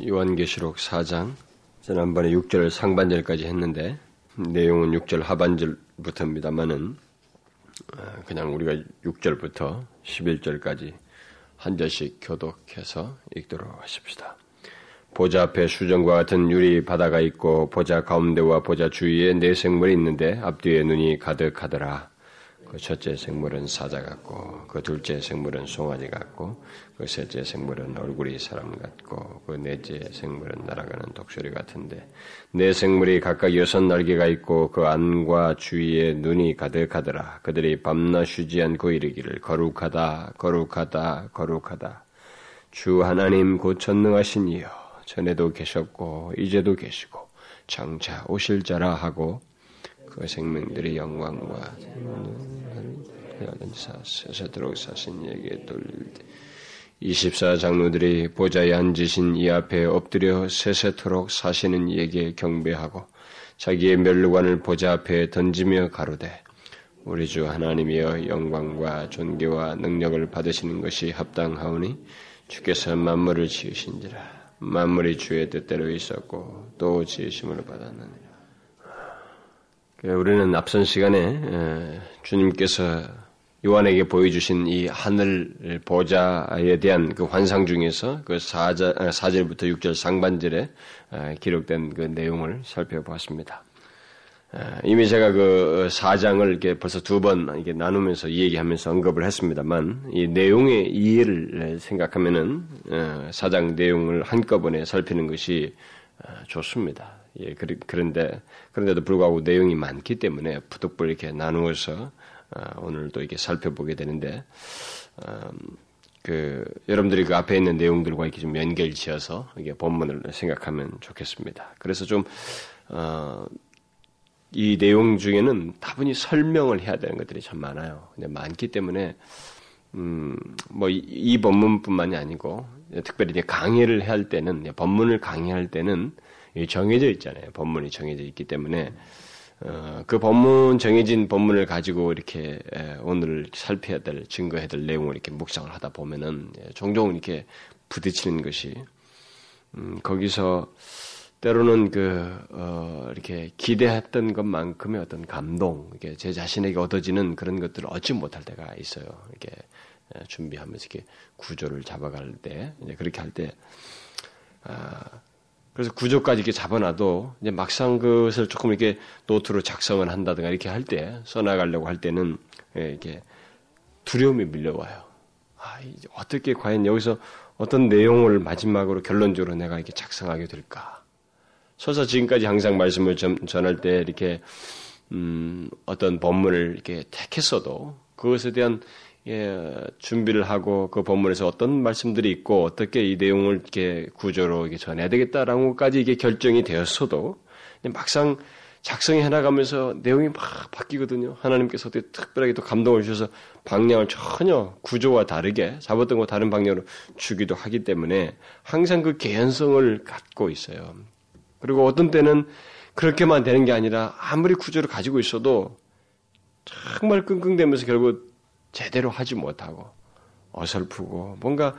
요한계시록 4장 지난번에 6절 상반절까지 했는데 내용은 6절 하반절부터입니다만은 어, 그냥 우리가 6절부터 11절까지 한 절씩 교독해서 읽도록 하십시다. 보좌 앞에 수정과 같은 유리 바다가 있고 보좌 가운데와 보좌 주위에 네 생물이 있는데 앞뒤에 눈이 가득하더라. 그 첫째 생물은 사자 같고 그 둘째 생물은 송아지 같고 그 셋째 생물은 얼굴이 사람 같고 그 넷째 생물은 날아가는 독수리 같은데 네 생물이 각각 여섯 날개가 있고 그 안과 주위에 눈이 가득하더라. 그들이 밤낮 쉬지 않고 이르기를 거룩하다 거룩하다 거룩하다. 주 하나님 곧 전능하신 이여 전에도 계셨고 이제도 계시고 장차 오실 자라 하고 그 생명들의 영광과 세세도록 사신 얘기에 돌릴 때 24장로들이 보좌에 앉으신 이 앞에 엎드려 세세토록 사시는 이에게 경배하고 자기의 멸류관을 보좌 앞에 던지며 가로되 우리 주 하나님이여 영광과 존귀와 능력을 받으시는 것이 합당하오니 주께서 만물을 지으신지라. 만물이 주의 뜻대로 있었고 또 지으심을 받았느니라 우리는 앞선 시간에 주님께서 요한에게 보여주신 이 하늘 보좌에 대한 그 환상 중에서 그 4절, 4절부터 6절 상반절에 기록된 그 내용을 살펴보았습니다. 이미 제가 그 4장을 이렇게 벌써 두 번 이게 나누면서 이야기하면서 언급을 했습니다만 이 내용의 이해를 생각하면은 4장 내용을 한꺼번에 살피는 것이 좋습니다. 예, 그런데 그런데도 불구하고 내용이 많기 때문에 부득불 이렇게 나누어서 어, 오늘 또 이렇게 살펴보게 되는데 음, 그 여러분들이 그 앞에 있는 내용들과 이렇게 좀 연결지어서 이게 본문을 생각하면 좋겠습니다. 그래서 좀 어, 이 내용 중에는 다분히 설명을 해야 되는 것들이 참 많아요. 근데 많기 때문에 음, 뭐이 이 본문뿐만이 아니고 특별히 이제 강의를 할 때는 본문을 강의할 때는 정해져 있잖아요. 법문이 정해져 있기 때문에 어, 그 법문 정해진 법문을 가지고 이렇게 오늘 살펴야 될 증거해야 될 내용을 이렇게 묵상을 하다 보면은 예, 종종 이렇게 부딪히는 것이 음, 거기서 때로는 그 어, 이렇게 기대했던 것만큼의 어떤 감동, 이게 제 자신에게 얻어지는 그런 것들을 얻지 못할 때가 있어요. 이렇게 준비하면서 이렇게 구조를 잡아갈 때, 이제 그렇게 할 때, 아, 그래서 구조까지 이렇게 잡아놔도 이제 막상 그것을 조금 이렇게 노트로 작성을 한다든가 이렇게 할 때 써나가려고 할 때는 예, 이렇게 두려움이 밀려와요. 아, 어떻게 과연 여기서 어떤 내용을 마지막으로 결론적으로 내가 이렇게 작성하게 될까? 서서 지금까지 항상 말씀을 전할 때 이렇게 음, 어떤 본문을 이렇게 택했어도 그것에 대한 예, 준비를 하고 그 본문에서 어떤 말씀들이 있고 어떻게 이 내용을 이렇게 구조로 이렇게 전해야 되겠다라는 것까지 이게 결정이 되었어도 막상 작성해 나가면서 내용이 막 바뀌거든요. 하나님께서 어떻게 특별하게 또 감동을 주셔서 방향을 전혀 구조와 다르게 잡았던 거 다른 방향으로 주기도 하기 때문에 항상 그 개연성을 갖고 있어요. 그리고 어떤 때는 그렇게만 되는 게 아니라 아무리 구조를 가지고 있어도 정말 끙끙대면서 결국 제대로 하지 못하고 어설프고 뭔가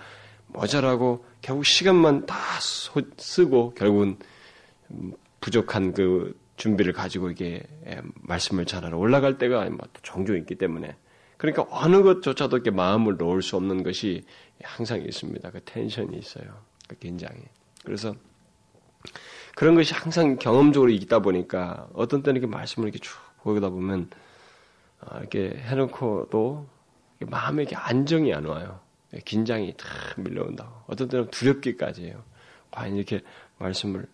모자라고 결국 시간만 다 쓰고 결국은 부족한 그 준비를 가지고 이게 말씀을 전하러 올라갈 때가 뭐 종종 있기 때문에 그러니까 어느 것조차도 이렇게 마음을 놓을 수 없는 것이 항상 있습니다. 그 텐션이 있어요. 그 긴장이. 그래서 그런 것이 항상 경험적으로 있다 보니까 어떤 때는 이렇게 말씀을 이렇게 쭉 보다 보면 아, 이렇게 해놓고도 마음에 이렇게 안정이 안 와요. 긴장이 다 밀려온다고. 어떤 때는 두렵기까지 해요. 과연 이렇게 말씀을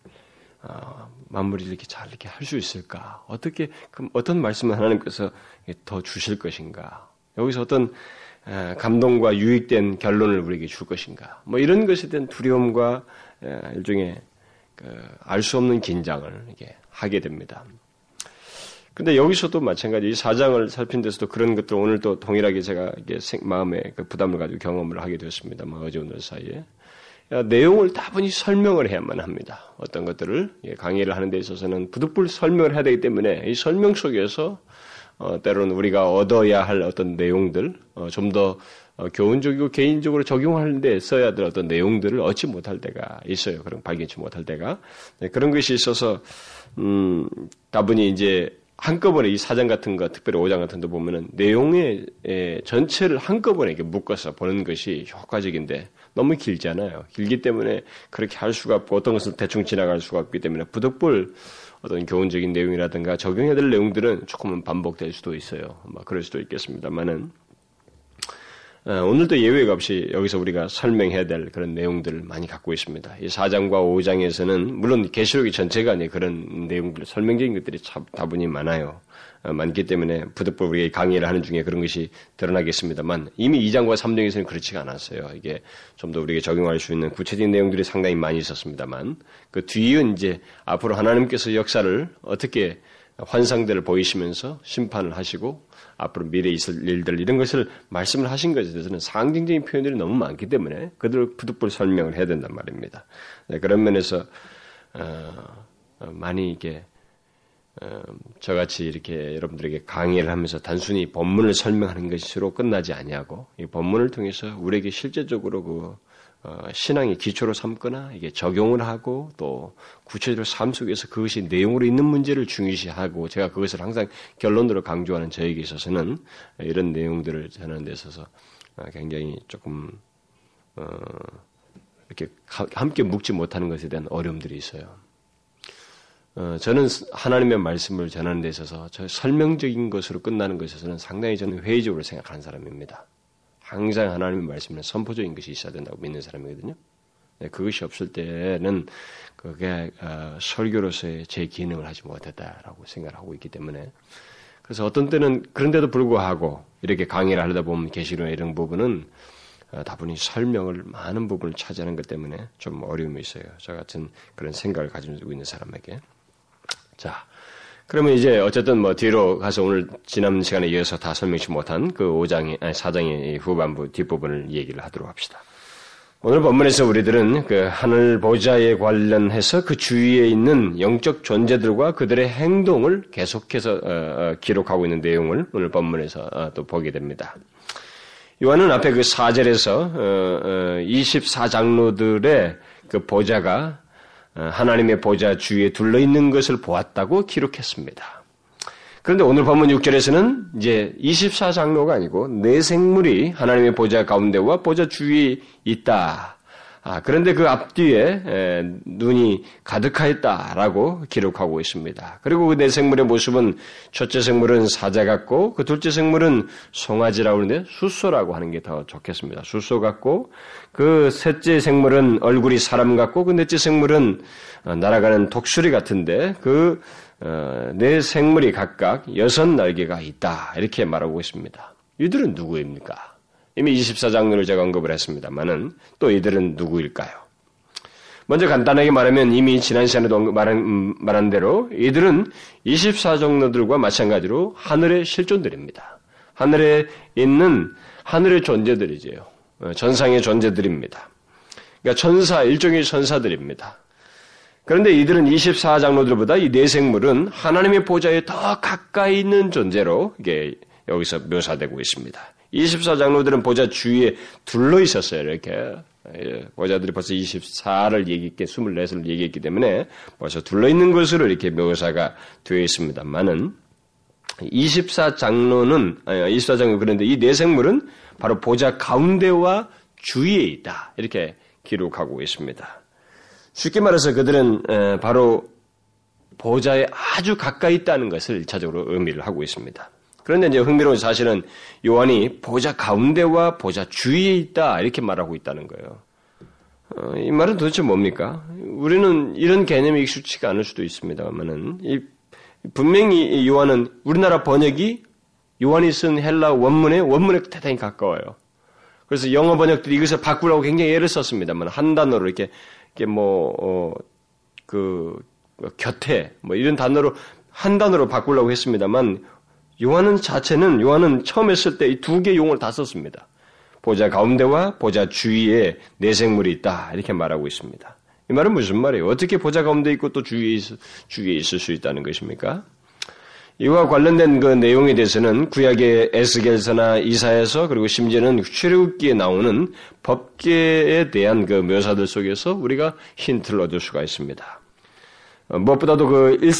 어, 마무리를 이렇게 잘 이렇게 할 수 있을까? 어떻게 그럼 어떤 말씀을 하나님께서 더 주실 것인가? 여기서 어떤 에, 감동과 유익된 결론을 우리에게 줄 것인가? 뭐 이런 것에 대한 두려움과 에, 일종의 그, 알 수 없는 긴장을 이게 하게 됩니다. 근데 여기서도 마찬가지 이 사장을 살핀 데서도 그런 것들 오늘 또 동일하게 제가 이게 마음에 그 부담을 가지고 경험을 하게 되었습니다만 어제 오늘 사이에 내용을 다분히 설명을 해야만 합니다. 어떤 것들을 강의를 하는 데 있어서는 부득불 설명을 해야 되기 때문에 이 설명 속에서 어, 때로는 우리가 얻어야 할 어떤 내용들 어, 좀더 어, 교훈적이고 개인적으로 적용하는 데 써야 될 어떤 내용들을 얻지 못할 때가 있어요. 그런 발견치 못할 때가 네, 그런 것이 있어서 음, 다분히 이제 한꺼번에 이 사장 같은 거, 특별히 오장 같은 데 보면은 내용의 에, 전체를 한꺼번에 이렇게 묶어서 보는 것이 효과적인데 너무 길잖아요. 길기 때문에 그렇게 할 수가 없고 어떤 것은 대충 지나갈 수가 없기 때문에 부득불 어떤 교훈적인 내용이라든가 적용해야 될 내용들은 조금은 반복될 수도 있어요. 뭐 그럴 수도 있겠습니다만은 어, 오늘도 예외가 없이 여기서 우리가 설명해야 될 그런 내용들을 많이 갖고 있습니다. 이 4장과 5장에서는 물론 계시록이 전체가 아니 그런 내용들 설명적인 것들이 다분히 많아요. 어, 많기 때문에 부득불 우리가 강의를 하는 중에 그런 것이 드러나겠습니다만 이미 2장과 3장에서는 그렇지가 않았어요. 이게 좀 더 우리에게 적용할 수 있는 구체적인 내용들이 상당히 많이 있었습니다만 그 뒤은 이제 앞으로 하나님께서 역사를 어떻게 환상들을 보이시면서 심판을 하시고 앞으로 미래에 있을 일들 이런 것을 말씀을 하신 것에 대해서는 상징적인 표현들이 너무 많기 때문에 그들을 부득불 설명을 해야 된단 말입니다. 네, 그런 면에서 어, 어, 많이 이게 어, 저같이 이렇게 여러분들에게 강의를 하면서 단순히 본문을 설명하는 것으로 끝나지 아니하고 이 본문을 통해서 우리에게 실제적으로 그 어, 신앙의 기초로 삼거나 이게 적용을 하고 또 구체적으로 삶 속에서 그것이 내용으로 있는 문제를 중요시하고 제가 그것을 항상 결론으로 강조하는 저에게 있어서는 이런 내용들을 전하는 데 있어서 어, 굉장히 조금 어, 이렇게 함께 묵지 못하는 것에 대한 어려움들이 있어요. 어, 저는 하나님의 말씀을 전하는 데 있어서 저 설명적인 것으로 끝나는 것에서는 상당히 저는 회의적으로 생각하는 사람입니다. 항상 하나님의 말씀은 선포적인 것이 있어야 된다고 믿는 사람이거든요. 네, 그것이 없을 때는 그게 어, 설교로서의 제 기능을 하지 못했다라고 생각을 하고 있기 때문에 그래서 어떤 때는 그런데도 불구하고 이렇게 강의를 하려다 보면 계시로나 이런 부분은 어, 다분히 설명을 많은 부분을 차지하는 것 때문에 좀 어려움이 있어요. 저 같은 그런 생각을 가지고 있는 사람에게. 자, 그러면 이제 어쨌든 뭐 뒤로 가서 오늘 지난 시간에 이어서 다 설명치 못한 그 5장의 아니 4장의 후반부 뒷부분을 얘기를 하도록 합시다. 오늘 본문에서 우리들은 그 하늘 보좌에 관련해서 그 주위에 있는 영적 존재들과 그들의 행동을 계속해서 어, 어, 기록하고 있는 내용을 오늘 본문에서 어, 또 보게 됩니다. 요한은 앞에 그 4절에서 24장로들의 그 보좌가 어, 하나님의 보좌 주위에 둘러 있는 것을 보았다고 기록했습니다. 그런데 오늘 본문 6절에서는 이제 24장로가 아니고 내 생물이 하나님의 보좌 가운데와 보좌 주위에 있다. 아, 그런데 그 앞뒤에 에, 눈이 가득하였다라고 기록하고 있습니다. 그리고 그내 생물의 모습은 첫째 생물은 사자 같고 그 둘째 생물은 송아지라고 하는데 수소라고 하는 게 더 좋겠습니다. 수소 같고 그 셋째 생물은 얼굴이 사람 같고 그 넷째 생물은 어, 날아가는 독수리 같은데 그네 어, 생물이 각각 여섯 날개가 있다 이렇게 말하고 있습니다. 이들은 누구입니까? 이미 24장로를 제가 언급을 했습니다만은 또 이들은 누구일까요? 먼저 간단하게 말하면 이미 지난 시간에도 말한, 음, 말한 대로 이들은 24장로들과 마찬가지로 하늘의 실존들입니다. 하늘에 있는 하늘의 존재들이지요. 어, 전상의 존재들입니다. 그러니까 천사, 일종의 천사들입니다. 그런데 이들은 24장로들보다 이 내생물은 하나님의 보좌에 더 가까이 있는 존재로 이게 여기서 묘사되고 있습니다. 24장로들은 보좌 주위에 둘러 있었어요. 이렇게. 예, 보좌들이 벌써 24를 얘기했기, 24를 얘기했기 때문에 벌써 둘러 있는 것으로 이렇게 묘사가 되어 있습니다만은 24장로는, 아니, 24장로 그런데 이 내생물은 바로 보좌 가운데와 주위에 있다. 이렇게 기록하고 있습니다. 쉽게 말해서 그들은 바로 보좌에 아주 가까이 있다는 것을 1차적으로 의미를 하고 있습니다. 그런데 이제 흥미로운 사실은 요한이 보좌 가운데와 보좌 주위에 있다 이렇게 말하고 있다는 거예요. 어, 이 말은 도대체 뭡니까? 우리는 이런 개념이 익숙치가 않을 수도 있습니다만은 분명히 요한은 우리나라 번역이 요한이 쓴 헬라 원문의 원문에 대단히 가까워요. 그래서 영어 번역들이 이것을 바꾸라고 굉장히 애를 썼습니다만 한 단어로 이렇게 이게 뭐 어, 그 곁에 뭐 이런 단어로 한 단어로 바꾸려고 했습니다만 요한은 자체는 요한은 처음 했을 때 이 두 개 용어를 다 썼습니다. 보좌 가운데와 보좌 주위에 내생물이 있다 이렇게 말하고 있습니다. 이 말은 무슨 말이에요? 어떻게 보좌 가운데 있고 또 주위에, 있, 주위에 있을 수 있다는 것입니까? 이와 관련된 그 내용에 대해서는 구약의 에스겔서나 이사에서 그리고 심지어는 출애굽기에 나오는 법계에 대한 그 묘사들 속에서 우리가 힌트를 얻을 수가 있습니다. 어, 무엇보다도 그 일,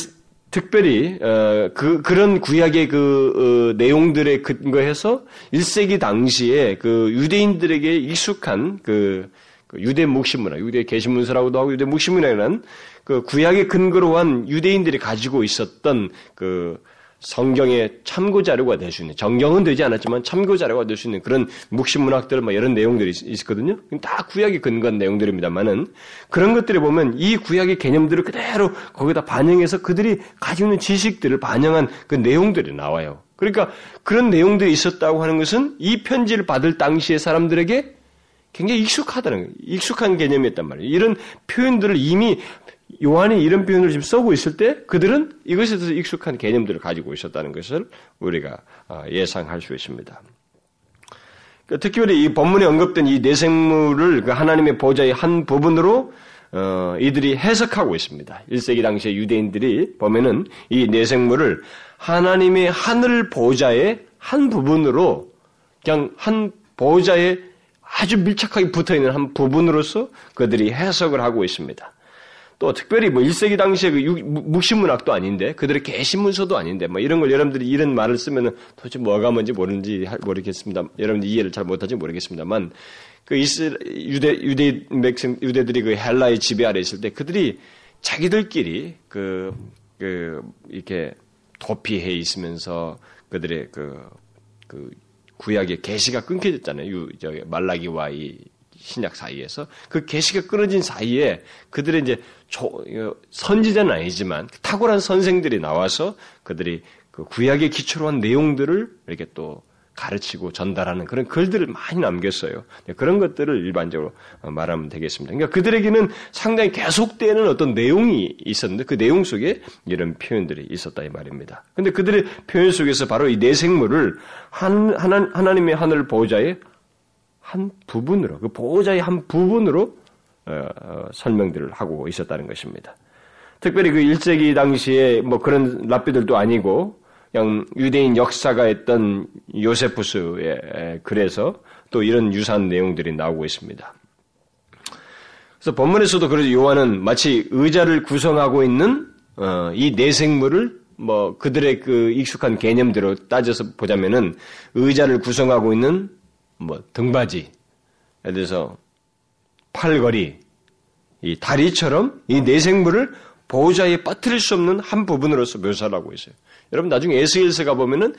특별히 어, 그 그런 구약의 그 어, 내용들에 근거해서 1세기 당시에 그 유대인들에게 익숙한 그, 그 유대 묵시문화, 유대 계시문서라고도 하고 유대 묵시문화라는 그 구약의 근거로 한 유대인들이 가지고 있었던 그 성경의 참고 자료가 될 수 있는 정경은 되지 않았지만 참고 자료가 될 수 있는 그런 묵시 문학들 뭐 이런 내용들이 있거든요. 다 구약이 근거한 내용들입니다만은 그런 것들을 보면 이 구약의 개념들을 그대로 거기다 반영해서 그들이 가지고 있는 지식들을 반영한 그 내용들이 나와요. 그러니까 그런 내용들이 있었다고 하는 것은 이 편지를 받을 당시의 사람들에게 굉장히 익숙하다는 거예요. 익숙한 개념이었단 말이에요. 이런 표현들을 이미 요한이 이런 표현을 지금 써고 있을 때 그들은 이것에 대해서 익숙한 개념들을 가지고 있었다는 것을 우리가 아, 예상할 수 있습니다. 그 특히 이 본문에 언급된 이 내생물을 그 하나님의 보좌의 한 부분으로 어, 이들이 해석하고 있습니다. 1세기 당시의 유대인들이 보면은 이 내생물을 하나님의 하늘 보좌의 한 부분으로 그냥 한 보좌에 아주 밀착하게 붙어 있는 한 부분으로서 그들이 해석을 하고 있습니다. 또 특별히 뭐 1세기 당시에 그 묵신문학도 아닌데 그들의 계신문서도 아닌데 뭐 이런 걸 여러분들이 이런 말을 쓰면은 도대체 뭐가 뭔지 모르는지 모르겠습니다. 여러분들 이해를 잘 못하지 모르겠습니다만 그 이스 유대 유대 맥심 유대들이 그 헬라의 지배 아래 있을 때 그들이 자기들끼리 그, 그, 이렇게 도피해 있으면서 그들의 그, 그 구약의 계시가 끊겨졌잖아요. 유, 저 말라기와 이 신약 사이에서 그 계시가 끊어진 사이에 그들의 이제 선지자는 아니지만 탁월한 선생들이 나와서 그들이 그 구약의 기초로 한 내용들을 이렇게 또 가르치고 전달하는 그런 글들을 많이 남겼어요. 네, 그런 것들을 일반적으로 말하면 되겠습니다. 그러니까 그들에게는 상당히 계속되는 어떤 내용이 있었는데 그 내용 속에 이런 표현들이 있었다 이 말입니다. 근데 그들의 표현 속에서 바로 이 내생물을 하나님의 하늘 보호자의 한 부분으로, 그 보호자의 한 부분으로 어, 어, 설명들을 하고 있었다는 것입니다. 특별히 그 1세기 당시에 뭐 그런 랍비들도 아니고 그냥 유대인 역사가 했던 요세푸스의 글에서 또 이런 유사한 내용들이 나오고 있습니다. 그래서 본문에서도 그래서 요한은 마치 의자를 구성하고 있는 어, 이 내생물을 뭐 그들의 그 익숙한 개념대로 따져서 보자면은 의자를 구성하고 있는 뭐 등받이, 예를 들어서 팔걸이, 이 다리처럼 이 내생물을 보호자에 빠뜨릴 수 없는 한 부분으로서 묘사를 하고 있어요. 여러분 나중에 에스겔서 가 보면은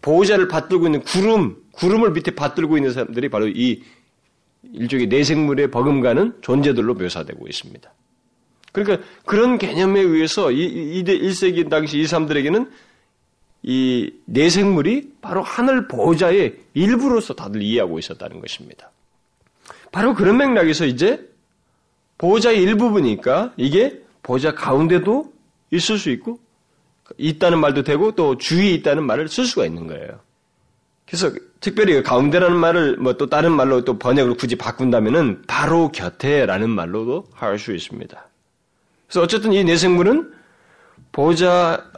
보호자를 받들고 있는 구름, 구름을 밑에 받들고 있는 사람들이 바로 이 일종의 내생물의 버금가는 존재들로 묘사되고 있습니다. 그러니까 그런 개념에 의해서 이, 이 1세기 당시 이 사람들에게는 이 내생물이 바로 하늘 보호자의 일부로서 다들 이해하고 있었다는 것입니다. 바로 그런 맥락에서 이제 보호자의 일부분이니까 이게 보호자 가운데도 있을 수 있고 있다는 말도 되고 또 주위에 있다는 말을 쓸 수가 있는 거예요. 그래서 특별히 그 가운데라는 말을 뭐 또 다른 말로 또 번역을 굳이 바꾼다면은 바로 곁에라는 말로도 할 수 있습니다. 그래서 어쨌든 이 내생물은 보호자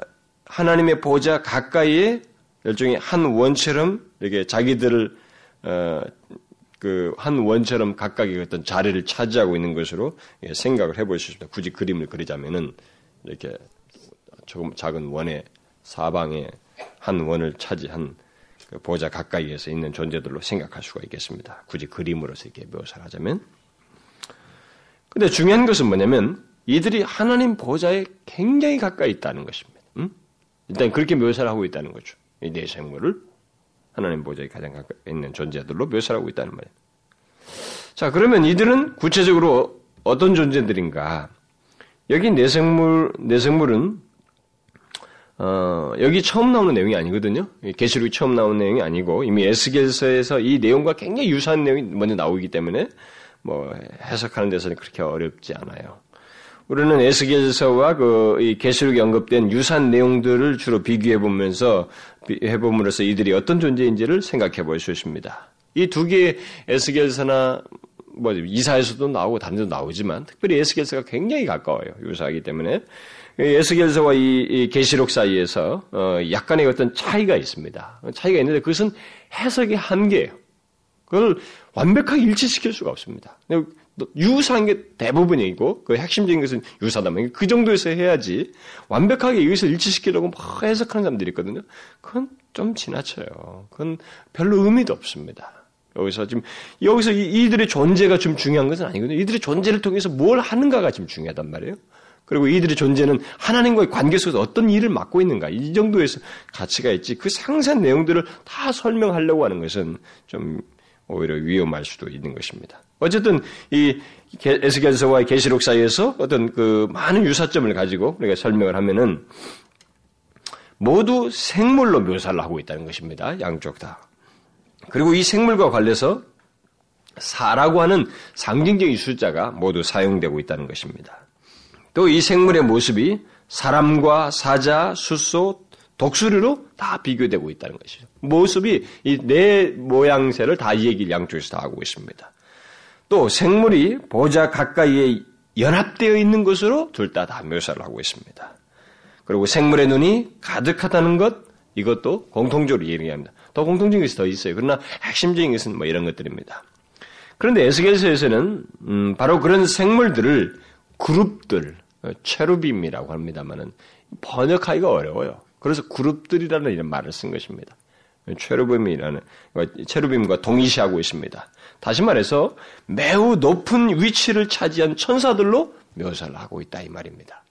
하나님의 보좌 가까이에 일종의 한 원처럼 이렇게 자기들을 어, 그 한 원처럼 각각의 어떤 자리를 차지하고 있는 것으로 생각을 해볼 수 있습니다. 굳이 그림을 그리자면은 이렇게 조금 작은 원의 사방에 한 원을 차지한 그 보좌 가까이에서 있는 존재들로 생각할 수가 있겠습니다. 굳이 그림으로서 이렇게 묘사를 하자면. 근데 중요한 것은 뭐냐면 이들이 하나님 보좌에 굉장히 가까이 있다는 것입니다. 일단 그렇게 묘사를 하고 있다는 거죠. 이 네 생물을 하나님 보좌에 가장 가까이 있는 존재들로 묘사를 하고 있다는 말이에요. 자, 그러면 이들은 구체적으로 어떤 존재들인가? 여기 내생물, 내생물은, 어, 여기 처음 나오는 내용이 아니거든요. 계시록이 처음 나오는 내용이 아니고, 이미 에스겔서에서 이 내용과 굉장히 유사한 내용이 먼저 나오기 때문에, 뭐, 해석하는 데서는 그렇게 어렵지 않아요. 우리는 에스겔서와 그이 계시록에 언급된 유사한 내용들을 주로 비교해 보면서 해봄으로써 이들이 어떤 존재인지를 생각해 볼 수 있습니다. 이 두 개의 에스겔서나 뭐 이사에서도 나오고 다른 데도 나오지만 특별히 에스겔서가 굉장히 가까워요. 유사하기 때문에 에스겔서와 이 계시록 사이에서 어, 약간의 어떤 차이가 있습니다. 차이가 있는데 그것은 해석의 한계예요. 그걸 완벽하게 일치시킬 수가 없습니다. 유사한 게 대부분이고 그 핵심적인 것은 유사다면 그 정도에서 해야지 완벽하게 이것을 일치시키려고 막 해석하는 사람들이 있거든요. 그건 좀 지나쳐요. 그건 별로 의미도 없습니다. 여기서 지금 여기서 이, 들의 존재가 좀 중요한 것은 아니거든요. 이들의 존재를 통해서 뭘 하는가가 지금 중요하단 말이에요. 그리고 이들의 존재는 하나님과의 관계 속에서 어떤 일을 맡고 있는가 이 정도에서 가치가 있지 그 상세한 내용들을 다 설명하려고 하는 것은 좀 오히려 위험할 수도 있는 것입니다. 어쨌든 이 에스겔서와 계시록 사이에서 어떤 그 많은 유사점을 가지고 우리가 설명을 하면은 모두 생물로 묘사를 하고 있다는 것입니다. 양쪽 다. 그리고 이 생물과 관련해서 사라고 하는 상징적인 숫자가 모두 사용되고 있다는 것입니다. 또 이 생물의 모습이 사람과 사자, 숫소, 독수리로 다 비교되고 있다는 것이죠. 모습이 이네 모양새를 다 이 얘기를 양쪽에서 다 하고 있습니다. 또 생물이 보자 가까이에 연합되어 있는 것으로 둘 다 다 묘사를 하고 있습니다. 그리고 생물의 눈이 가득하다는 것 이것도 공통적으로 얘기합니다. 더 공통적인 것이 더 있어요. 그러나 핵심적인 것은 뭐 이런 것들입니다. 그런데 에스겔서에서는 음, 바로 그런 생물들을 그룹들, 체루빔이라고 합니다만은 번역하기가 어려워요. 그래서 그룹들이라는 이런 말을 쓴 것입니다. 체루빔이라는 체루빔과 동일시하고 있습니다. 다시 말해서 매우 높은 위치를 차지한 천사들로 묘사를 하고 있다 이 말입니다.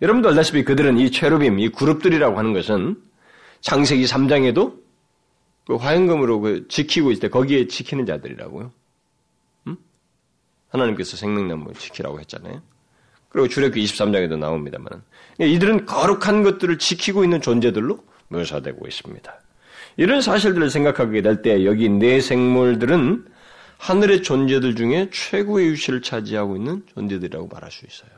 여러분도 알다시피 그들은 이 체루빔, 이 그룹들이라고 하는 것은 창세기 3장에도 그 화영금으로 그 지키고 있을 때 거기에 지키는 자들이라고요. 음? 하나님께서 생명나무 지키라고 했잖아요. 그리고 주력기 23장에도 나옵니다만 이들은 거룩한 것들을 지키고 있는 존재들로 묘사되고 있습니다. 이런 사실들을 생각하게 될 때 여기 네 생물들은 하늘의 존재들 중에 최고의 위치를 차지하고 있는 존재들이라고 말할 수 있어요.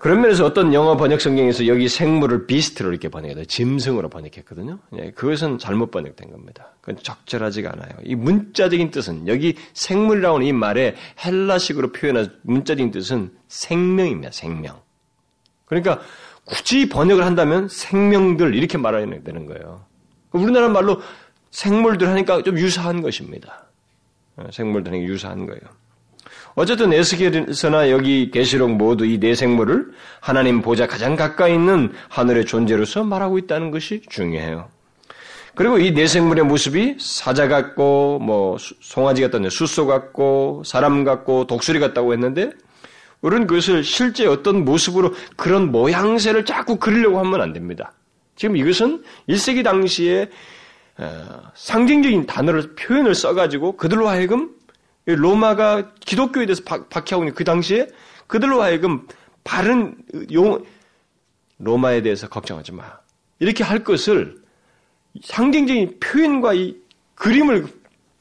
그런 면에서 어떤 영어 번역 성경에서 여기 생물을 비스트로 이렇게 번역해서 짐승으로 번역했거든요. 예, 그것은 잘못 번역된 겁니다. 그건 적절하지가 않아요. 이 문자적인 뜻은 여기 생물이라는 이 말에 헬라식으로 표현한 문자적인 뜻은 생명입니다. 생명. 그러니까 굳이 번역을 한다면 생명들 이렇게 말해야 되는 거예요. 우리나라 말로 생물들 하니까 좀 유사한 것입니다. 어, 생물들 하니까 유사한 거예요. 어쨌든 에스겔에서나 여기 계시록 모두 이 네 생물을 하나님 보자 가장 가까이 있는 하늘의 존재로서 말하고 있다는 것이 중요해요. 그리고 이 네 생물의 모습이 사자 같고 뭐 송아지 같다는 수소 같고 사람 같고 독수리 같다고 했는데 우리는 그것을 실제 어떤 모습으로 그런 모양새를 자꾸 그리려고 하면 안 됩니다. 지금 이것은 1세기 당시에 어, 상징적인 단어를 표현을 써가지고 그들로 하여금 로마가 기독교에 대해서 박해하고 있는 그 당시에 그들로 하여금 바른 용 로마에 대해서 걱정하지 마. 이렇게 할 것을 상징적인 표현과 이 그림을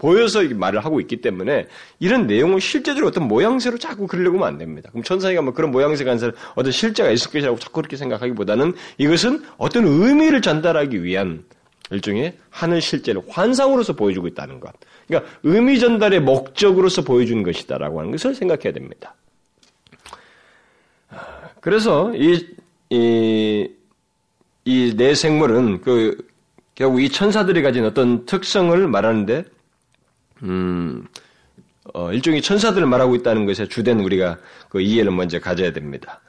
보여서 말을 하고 있기 때문에 이런 내용을 실제적으로 어떤 모양새로 자꾸 그리려고 하면 안 됩니다. 그럼 천사가 뭐 그런 모양새 간사를 어떤 실제가 있을 것이라고 자꾸 그렇게 생각하기보다는 이것은 어떤 의미를 전달하기 위한 일종의 하늘 실제를 환상으로서 보여주고 있다는 것. 그러니까 의미 전달의 목적으로서 보여주는 것이다라고 하는 것을 생각해야 됩니다. 그래서 이, 이, 이네 생물은 그 결국 이 천사들이 가진 어떤 특성을 말하는데 음, 어, 일종의 천사들을 말하고 있다는 것에 주된 우리가 그 이해를 먼저 가져야 됩니다.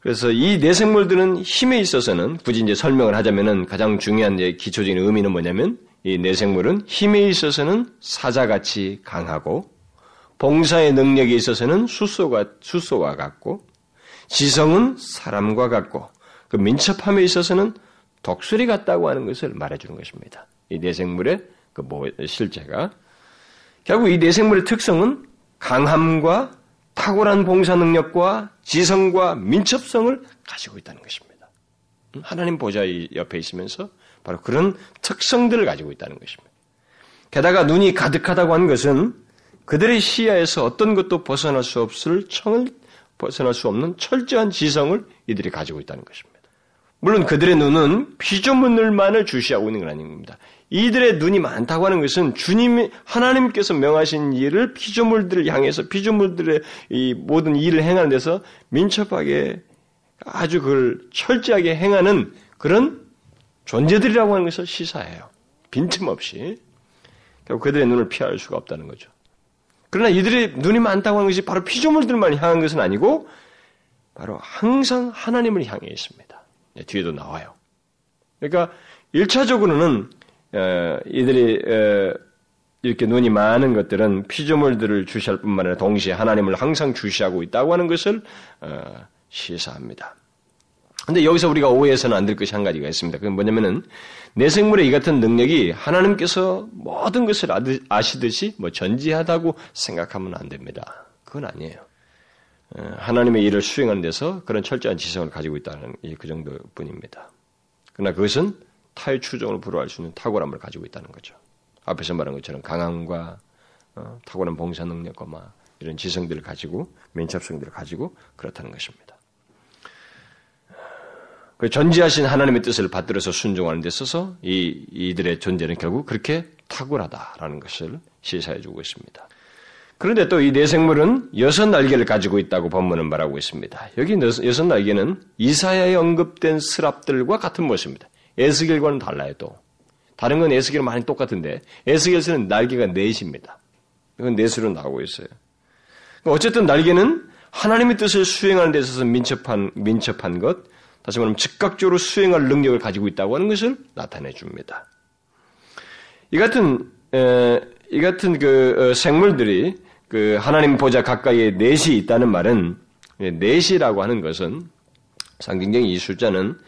그래서 이 내생물들은 힘에 있어서는 굳이 이제 설명을 하자면은 가장 중요한 기초적인 의미는 뭐냐면 이 내생물은 힘에 있어서는 사자같이 강하고 봉사의 능력에 있어서는 수소가 수소와 같고 지성은 사람과 같고 그 민첩함에 있어서는 독수리 같다고 하는 것을 말해주는 것입니다. 이 내생물의 그 뭐 실제가 결국 이 내생물의 특성은 강함과 탁월한 봉사 능력과 지성과 민첩성을 가지고 있다는 것입니다. 하나님 보좌 옆에 있으면서 바로 그런 특성들을 가지고 있다는 것입니다. 게다가 눈이 가득하다고 하는 것은 그들의 시야에서 어떤 것도 벗어날 수 없을 청을 벗어날 수 없는 철저한 지성을 이들이 가지고 있다는 것입니다. 물론 그들의 눈은 피조물만을 주시하고 있는 건 아닙니다. 이들의 눈이 많다고 하는 것은 주님 하나님께서 명하신 일을 피조물들을 향해서 피조물들의 이 모든 일을 행하는 데서 민첩하게 아주 그걸 철저하게 행하는 그런 존재들이라고 하는 것을 시사해요. 빈틈없이. 결국 그들의 눈을 피할 수가 없다는 거죠. 그러나 이들의 눈이 많다고 하는 것이 바로 피조물들만 향한 것은 아니고 바로 항상 하나님을 향해 있습니다. 네, 뒤에도 나와요. 그러니까 1차적으로는 어, 이들이 어, 이렇게 눈이 많은 것들은 피조물들을 주시할 뿐만 아니라 동시에 하나님을 항상 주시하고 있다고 하는 것을 어, 시사합니다. 근데 여기서 우리가 오해해서는 안 될 것이 한 가지가 있습니다. 그건 뭐냐면은 내 생물의 이 같은 능력이 하나님께서 모든 것을 아시듯이 뭐 전지하다고 생각하면 안 됩니다. 그건 아니에요. 하나님의 일을 수행하는 데서 그런 철저한 지성을 가지고 있다는 그 정도뿐입니다. 그러나 그것은 타의 추종을 불허할 수 있는 탁월함을 가지고 있다는 거죠. 앞에서 말한 것처럼 강함과 어, 탁월한 봉사 능력과 막 이런 지성들을 가지고 민첩성들을 가지고 그렇다는 것입니다. 그 전지하신 하나님의 뜻을 받들어서 순종하는 데 있어서 이, 이들의 존재는 결국 그렇게 탁월하다라는 것을 시사해 주고 있습니다. 그런데 또 이 내생물은 여섯 날개를 가지고 있다고 본문은 말하고 있습니다. 여기 여섯 날개는 이사야에 언급된 스랍들과 같은 모습입니다. 에스겔과는 달라요 또. 다른 건 에스겔은 많이 똑같은데 에스겔에서는 날개가 넷입니다. 이건 넷으로 나오고 있어요. 어쨌든 날개는 하나님의 뜻을 수행하는 데 있어서 민첩한 민첩한 것, 다시 말하면 즉각적으로 수행할 능력을 가지고 있다고 하는 것을 나타내 줍니다. 이 같은 에, 이 같은 그 어, 생물들이 그 하나님 보좌 가까이에 넷이 있다는 말은 넷이라고 하는 것은 상징적인 이 숫자는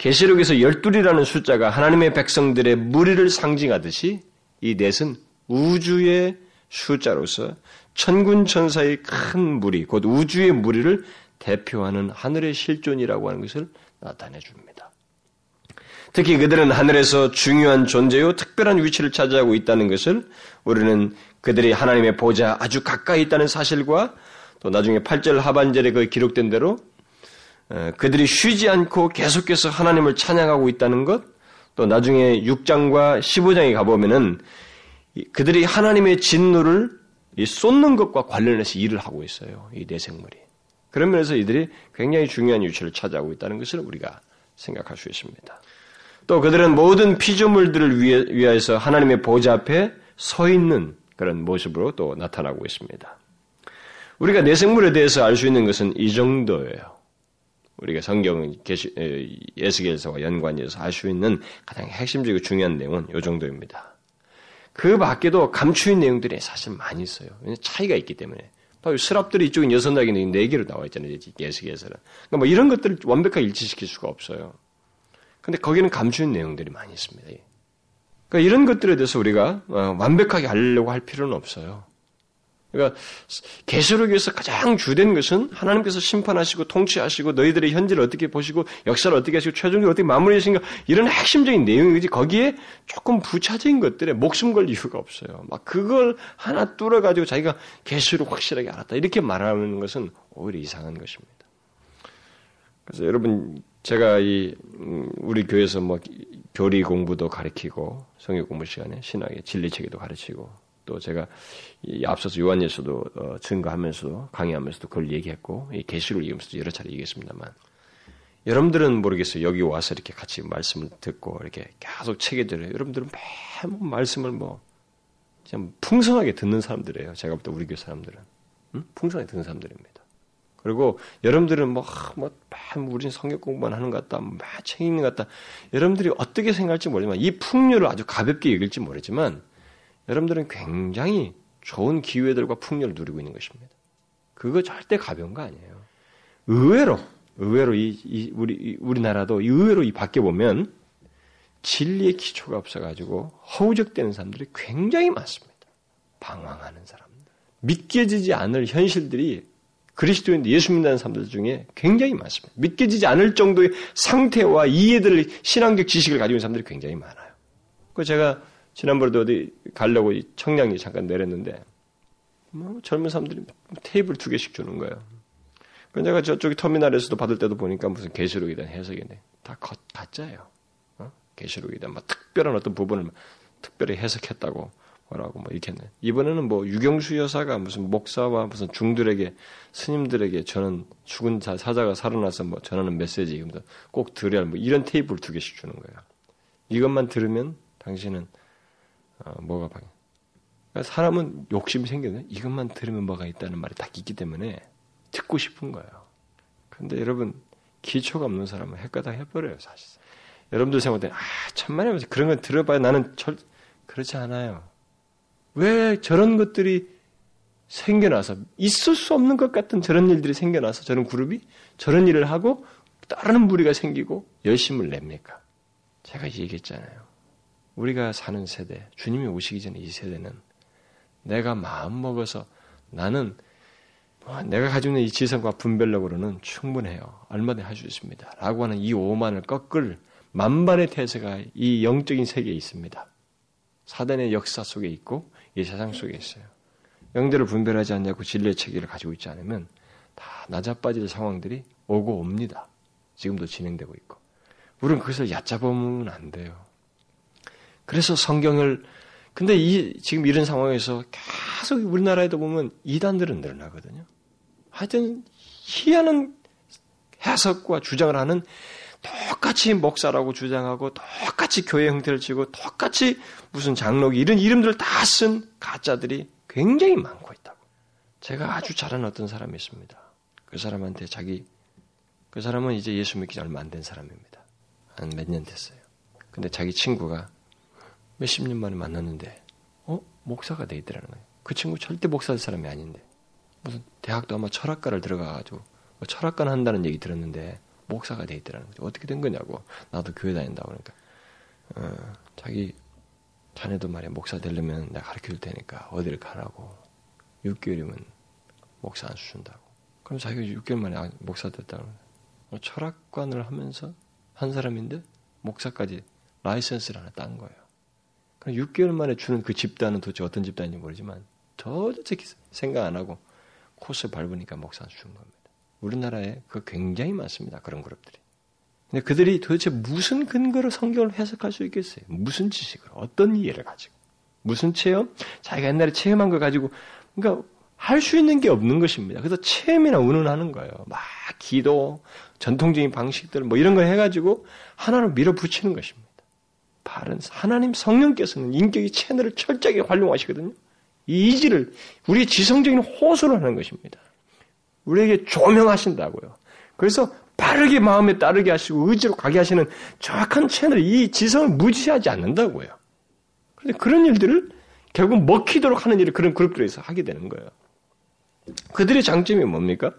계시록에서 열둘이라는 숫자가 하나님의 백성들의 무리를 상징하듯이 이 넷은 우주의 숫자로서 천군 천사의 큰 무리, 곧 우주의 무리를 대표하는 하늘의 실존이라고 하는 것을 나타내 줍니다. 특히 그들은 하늘에서 중요한 존재요 특별한 위치를 차지하고 있다는 것을 우리는 그들이 하나님의 보좌 아주 가까이 있다는 사실과 또 나중에 8절 하반절에 그 기록된 대로 그들이 쉬지 않고 계속해서 하나님을 찬양하고 있다는 것, 또 나중에 6장과 15장에 가보면은 그들이 하나님의 진노를 쏟는 것과 관련해서 일을 하고 있어요. 이 내생물이. 그런 면에서 이들이 굉장히 중요한 위치를 차지하고 있다는 것을 우리가 생각할 수 있습니다. 또 그들은 모든 피조물들을 위하여서 하나님의 보좌 앞에 서 있는 그런 모습으로 또 나타나고 있습니다. 우리가 내생물에 대해서 알 수 있는 것은 이 정도예요. 우리가 성경 예수계에서와 연관해서 알 수 있는 가장 핵심적이고 중요한 내용은 이 정도입니다. 그 밖에도 감추인 내용들이 사실 많이 있어요. 차이가 있기 때문에. 바로 스랍들이 이쪽은 여섯 낙이 네 개로 나와 있잖아요. 예수계에서는. 그러니까 뭐 이런 것들을 완벽하게 일치시킬 수가 없어요. 근데 거기는 감추인 내용들이 많이 있습니다. 그러니까 이런 것들에 대해서 우리가 어, 완벽하게 알려고 할 필요는 없어요. 그러니까 계시록에서 가장 주된 것은 하나님께서 심판하시고 통치하시고 너희들의 현재를 어떻게 보시고 역사를 어떻게 하시고 최종적으로 어떻게 마무리하신가 이런 핵심적인 내용이지 거기에 조금 부차적인 것들에 목숨 걸 이유가 없어요. 막 그걸 하나 뚫어 가지고 자기가 계시록 확실하게 알았다 이렇게 말하는 것은 오히려 이상한 것입니다. 그래서 여러분 제가 이 음, 우리 교회에서 뭐 교리 공부도 가르치고 성경 공부 시간에 신학의 진리체계도 가르치고 또 제가 앞서서 요한예서도 어, 증거하면서도 강의하면서도 그걸 얘기했고 이 계시를 얘기하면서도 여러 차례 얘기했습니다만 여러분들은 모르겠어요. 여기 와서 이렇게 같이 말씀을 듣고 이렇게 계속 들어요. 여러분들은 매번 말씀을 뭐 참 풍성하게 듣는 사람들이에요. 제가 볼 때 우리 교회 사람들은 응? 풍성하게 듣는 사람들입니다. 그리고 여러분들은 뭐, 뭐, 우리는 성경 공부만 하는 것 같다, 책 읽는 것 같다. 여러분들이 어떻게 생각할지 모르지만, 이 풍류를 아주 가볍게 읽을지 모르지만, 여러분들은 굉장히 좋은 기회들과 풍요를 누리고 있는 것입니다. 그거 절대 가벼운 거 아니에요. 의외로, 의외로 이, 이 우리, 우리나라도 의외로 이 밖에 보면 진리의 기초가 없어가지고 허우적대는 사람들이 굉장히 많습니다. 방황하는 사람들. 믿겨지지 않을 현실들이 그리스도인 예수 믿는 사람들 중에 굉장히 많습니다. 믿겨지지 않을 정도의 상태와 이해들 신앙적 지식을 가지고 있는 사람들이 굉장히 많아요. 그 제가 지난번에도 어디 가려고 청량리 잠깐 내렸는데 뭐 젊은 사람들이 테이블 두 개씩 주는 거예요. 그 내가 저쪽에 터미널에서도 받을 때도 보니까 무슨 게시록이든 해석이네 다 거, 가짜예요. 어? 게시록이든 막 특별한 어떤 부분을 특별히 해석했다고 뭐라고 뭐 이렇게 했네. 이번에는 뭐 유경수 여사가 무슨 목사와 무슨 중들에게 스님들에게 저는 죽은 자, 사자가 살아나서 뭐 전하는 메시지 꼭 들어야 뭐 이런 테이프를 두 개씩 주는 거예요. 이것만 들으면 당신은 어, 뭐가 방? 그러니까 사람은 욕심이 생겨요. 이것만 들으면 뭐가 있다는 말이 딱 있기 때문에 듣고 싶은 거예요. 근데 여러분 기초가 없는 사람은 헷가닥 해버려요 사실. 여러분들 생각할 때, 아, 천만에 그런 걸 들어봐야 나는 절, 그렇지 않아요. 왜 저런 것들이 생겨나서, 있을 수 없는 것 같은 저런 일들이 생겨나서 저런 그룹이 저런 일을 하고 다른 무리가 생기고 열심을 냅니까? 제가 얘기했잖아요. 우리가 사는 세대, 주님이 오시기 전에 이 세대는 내가 마음 먹어서 나는 뭐 내가 가지고 있는 이 지성과 분별력으로는 충분해요. 얼마든지 할수 있습니다. 라고 하는 이 오만을 꺾을 만반의 태세가 이 영적인 세계에 있습니다. 사단의 역사 속에 있고 이 세상 속에 있어요. 영들을 분별하지 않냐고 진리의 체계를 가지고 있지 않으면 다 낮아빠질 상황들이 오고 옵니다. 지금도 진행되고 있고. 우리는 그것을 얕잡으면 안 돼요. 그래서 성경을 근데 이 지금 이런 상황에서 계속 우리나라에도 보면 이단들은 늘어나거든요. 하여튼 희한한 해석과 주장을 하는 똑같이 목사라고 주장하고 똑같이 교회 형태를 지고 똑같이 무슨 장로기 이런 이름들을 다 쓴 가짜들이 굉장히 많고 있다고. 제가 아주 잘하는 어떤 사람이 있습니다. 그 사람한테 자기 그 사람은 이제 예수 믿기 얼마 안 된 사람입니다. 한 몇 년 됐어요. 근데 자기 친구가 몇십 년 만에 만났는데 어 목사가 돼 있더라는 거예요. 그 친구 절대 목사 될 사람이 아닌데 무슨 대학도 아마 철학과를 들어가가지고 뭐 철학과 한다는 얘기 들었는데 목사가 돼 있더라는 거죠. 어떻게 된 거냐고. 나도 교회 다닌다고 그러니까. 어, 자기 자네도 말이야 목사 되려면 내가 가르쳐 줄 테니까 어디를 가라고. 6개월이면 목사 안 주준다고. 그럼 자기가 6개월 만에 아, 목사 됐다고. 뭐 철학관을 하면서 한 사람인데 목사까지 라이센스를 하나 딴 거예요. 그럼 6개월 만에 주는 그 집단은 도대체 어떤 집단인지 모르지만 도대체 생각 안 하고 코스 밟으니까 목사 준 겁니다. 우리나라에 그 굉장히 많습니다. 그런 그룹들이. 근데 그들이 도대체 무슨 근거로 성경을 해석할 수 있겠어요? 무슨 지식을, 어떤 이해를 가지고, 무슨 체험? 자기가 옛날에 체험한 걸 가지고, 그러니까 할 수 있는 게 없는 것입니다. 그래서 체험이나 운운하는 거예요. 막 기도, 전통적인 방식들, 뭐 이런 걸 해가지고 하나로 밀어붙이는 것입니다. 바른 하나님 성령께서는 인격의 채널을 철저하게 활용하시거든요. 이 이지를 우리의 지성적인 호소를 하는 것입니다. 우리에게 조명하신다고요. 그래서 빠르게 마음에 따르게 하시고 의지로 가게 하시는 정확한 채널, 이 지성을 무지하지 않는다고요. 그런데 그런 일들을 결국 먹히도록 하는 일을 그런 그룹들에서 하게 되는 거예요. 그들의 장점이 뭡니까?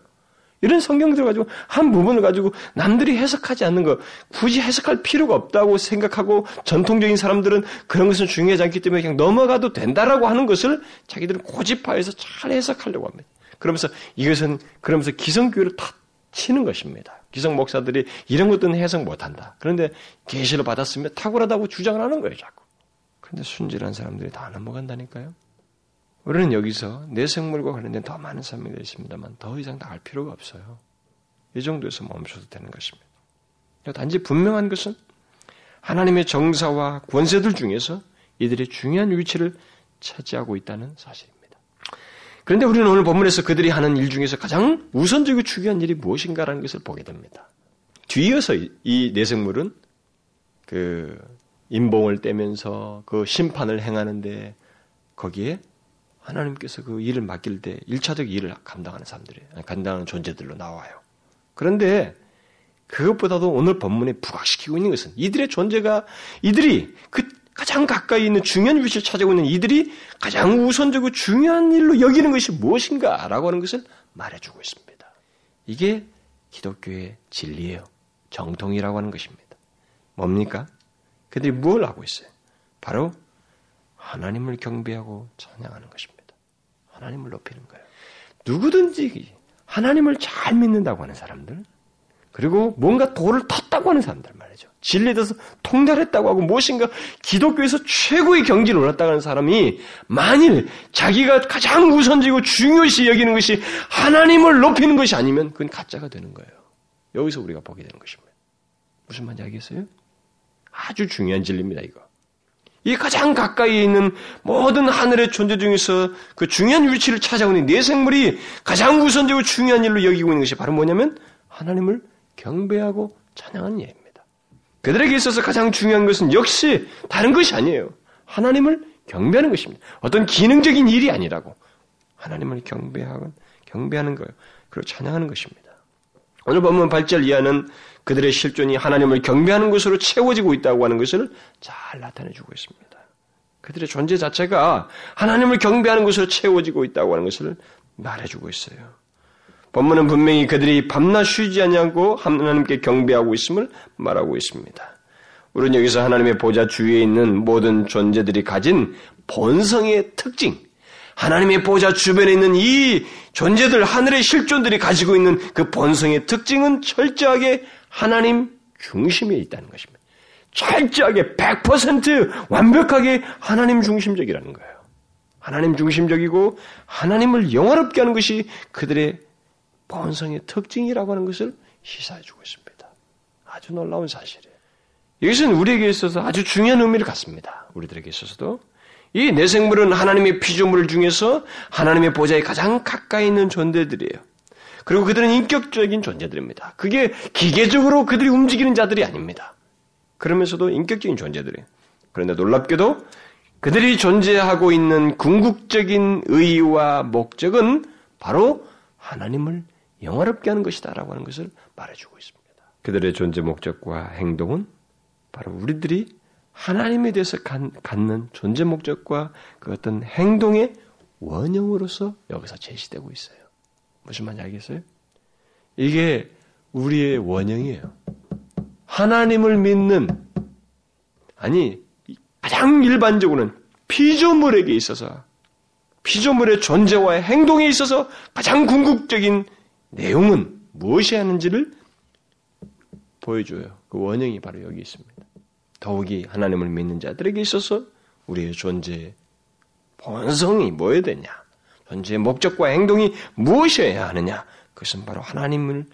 이런 성경들 가지고 한 부분을 가지고 남들이 해석하지 않는 거 굳이 해석할 필요가 없다고 생각하고 전통적인 사람들은 그런 것은 중요하지 않기 때문에 그냥 넘어가도 된다라고 하는 것을 자기들은 고집화해서 잘 해석하려고 합니다. 그러면서 이것은 그러면서 기성교회를 탁 치는 것입니다. 기성 목사들이 이런 것들은 해석 못한다. 그런데 계시를 받았으면 탁월하다고 주장을 하는 거예요, 자꾸. 그런데 순진한 사람들이 다 넘어간다니까요. 우리는 여기서 내 생물과 관련된 더 많은 설명이 있습니다만 더 이상 다알 필요가 없어요. 이 정도에서 멈춰도 되는 것입니다. 단지 분명한 것은 하나님의 정사와 권세들 중에서 이들의 중요한 위치를 차지하고 있다는 사실입니다. 그런데 우리는 오늘 본문에서 그들이 하는 일 중에서 가장 우선적이고 중요한 일이 무엇인가라는 것을 보게 됩니다. 뒤이어서 이 내생물은 그 인봉을 떼면서 그 심판을 행하는데 거기에 하나님께서 그 일을 맡길 때 1차적 일을 감당하는 사람들이 감당하는 존재들로 나와요. 그런데 그것보다도 오늘 본문에 부각시키고 있는 것은 이들의 존재가 이들이 그 가장 가까이 있는 중요한 위치를 찾아오고 있는 이들이 가장 우선적이고 중요한 일로 여기는 것이 무엇인가라고 하는 것을 말해주고 있습니다. 이게 기독교의 진리예요. 정통이라고 하는 것입니다. 뭡니까? 그들이 뭘 하고 있어요? 바로 하나님을 경배하고 찬양하는 것입니다. 하나님을 높이는 거예요. 누구든지 하나님을 잘 믿는다고 하는 사람들, 그리고 뭔가 도를 텄다고 하는 사람들 말이죠. 진리에 대해서 통달했다고 하고 무엇인가 기독교에서 최고의 경지를 올랐다고 하는 사람이 만일 자기가 가장 우선적이고 중요시 여기는 것이 하나님을 높이는 것이 아니면 그건 가짜가 되는 거예요. 여기서 우리가 보게 되는 것입니다. 무슨 말인지 알겠어요? 아주 중요한 진리입니다, 이거. 이 가장 가까이 있는 모든 하늘의 존재 중에서 그 중요한 위치를 찾아오는 내 생물이 가장 우선적으로 중요한 일로 여기고 있는 것이 바로 뭐냐면 하나님을 경배하고 찬양하는 예입니다. 그들에게 있어서 가장 중요한 것은 역시 다른 것이 아니에요. 하나님을 경배하는 것입니다. 어떤 기능적인 일이 아니라고 하나님을 경배하고 경배하는 거예요. 그리고 찬양하는 것입니다. 오늘 보면 발절 이하는 그들의 실존이 하나님을 경배하는 것으로 채워지고 있다고 하는 것을 잘 나타내주고 있습니다. 그들의 존재 자체가 하나님을 경배하는 것으로 채워지고 있다고 하는 것을 말해주고 있어요. 본문은 분명히 그들이 밤낮 쉬지 않냐고 하나님께 경배하고 있음을 말하고 있습니다. 우리는 여기서 하나님의 보좌 주위에 있는 모든 존재들이 가진 본성의 특징, 하나님의 보좌 주변에 있는 이 존재들, 하늘의 실존들이 가지고 있는 그 본성의 특징은 철저하게 하나님 중심에 있다는 것입니다. 철저하게 100% 완벽하게 하나님 중심적이라는 거예요. 하나님 중심적이고 하나님을 영화롭게 하는 것이 그들의 본성의 특징이라고 하는 것을 시사해 주고 있습니다. 아주 놀라운 사실이에요. 이것은 우리에게 있어서 아주 중요한 의미를 갖습니다. 우리들에게 있어서도 이 내생물은 하나님의 피조물 중에서 하나님의 보좌에 가장 가까이 있는 존재들이에요. 그리고 그들은 인격적인 존재들입니다. 그게 기계적으로 그들이 움직이는 자들이 아닙니다. 그러면서도 인격적인 존재들이에요. 그런데 놀랍게도 그들이 존재하고 있는 궁극적인 의의와 목적은 바로 하나님을 영화롭게 하는 것이다라고 하는 것을 말해주고 있습니다. 그들의 존재 목적과 행동은 바로 우리들이 하나님에 대해서 갖는 존재 목적과 그 어떤 행동의 원형으로서 여기서 제시되고 있어요. 무슨 말인지 알겠어요? 이게 우리의 원형이에요. 하나님을 믿는, 아니, 가장 일반적으로는 피조물에게 있어서, 피조물의 존재와 행동에 있어서 가장 궁극적인 내용은 무엇이 하는지를 보여줘요. 그 원형이 바로 여기 있습니다. 더욱이 하나님을 믿는 자들에게 있어서 우리의 존재 본성이 뭐여야 되냐? 존재의 목적과 행동이 무엇이어야 하느냐? 그것은 바로 하나님을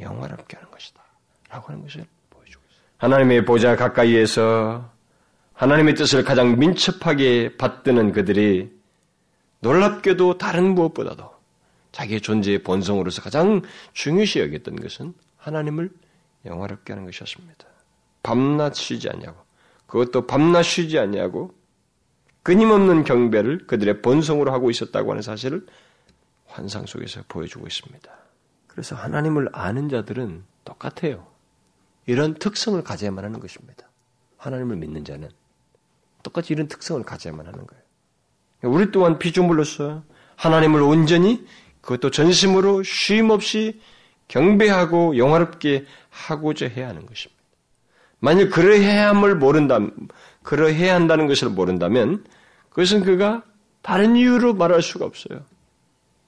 영화롭게 하는 것이다. 라고 하는 것을 보여주고 있어요. 하나님의 보좌 가까이에서 하나님의 뜻을 가장 민첩하게 받드는 그들이 놀랍게도 다른 무엇보다도 자기의 존재의 본성으로서 가장 중요시 여겼던 것은 하나님을 영화롭게 하는 것이었습니다. 밤낮 쉬지 않냐고. 그것도 밤낮 쉬지 않냐고 끊임없는 경배를 그들의 본성으로 하고 있었다고 하는 사실을 환상 속에서 보여주고 있습니다. 그래서 하나님을 아는 자들은 똑같아요. 이런 특성을 가져야만 하는 것입니다. 하나님을 믿는 자는 똑같이 이런 특성을 가져야만 하는 거예요. 우리 또한 피조물로서 하나님을 온전히 그것도 전심으로 쉼 없이 경배하고 영화롭게 하고자 해야 하는 것입니다. 만약 그러해야 함을 모른다, 그러해야 한다는 것을 모른다면 그것은 그가 다른 이유로 말할 수가 없어요.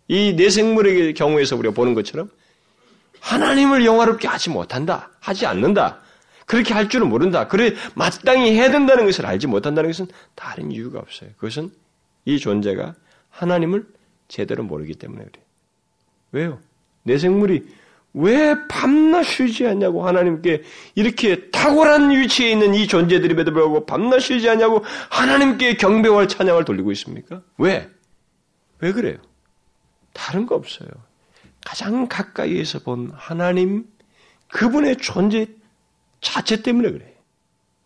이 내생물의 경우에서 우리가 보는 것처럼 하나님을 영화롭게 하지 못한다, 하지 않는다, 그렇게 할 줄은 모른다, 그래 마땅히 해야 된다는 것을 알지 못한다는 것은 다른 이유가 없어요. 그것은 이 존재가 하나님을 제대로 모르기 때문에 그래요. 왜요? 내생물이 왜 밤낮 쉬지 않냐고 하나님께 이렇게 탁월한 위치에 있는 이 존재들임에도 불구하고 밤낮 쉬지 않냐고 하나님께 경배와 찬양을 돌리고 있습니까? 왜? 왜 그래요? 다른 거 없어요. 가장 가까이에서 본 하나님 그분의 존재 자체 때문에 그래요.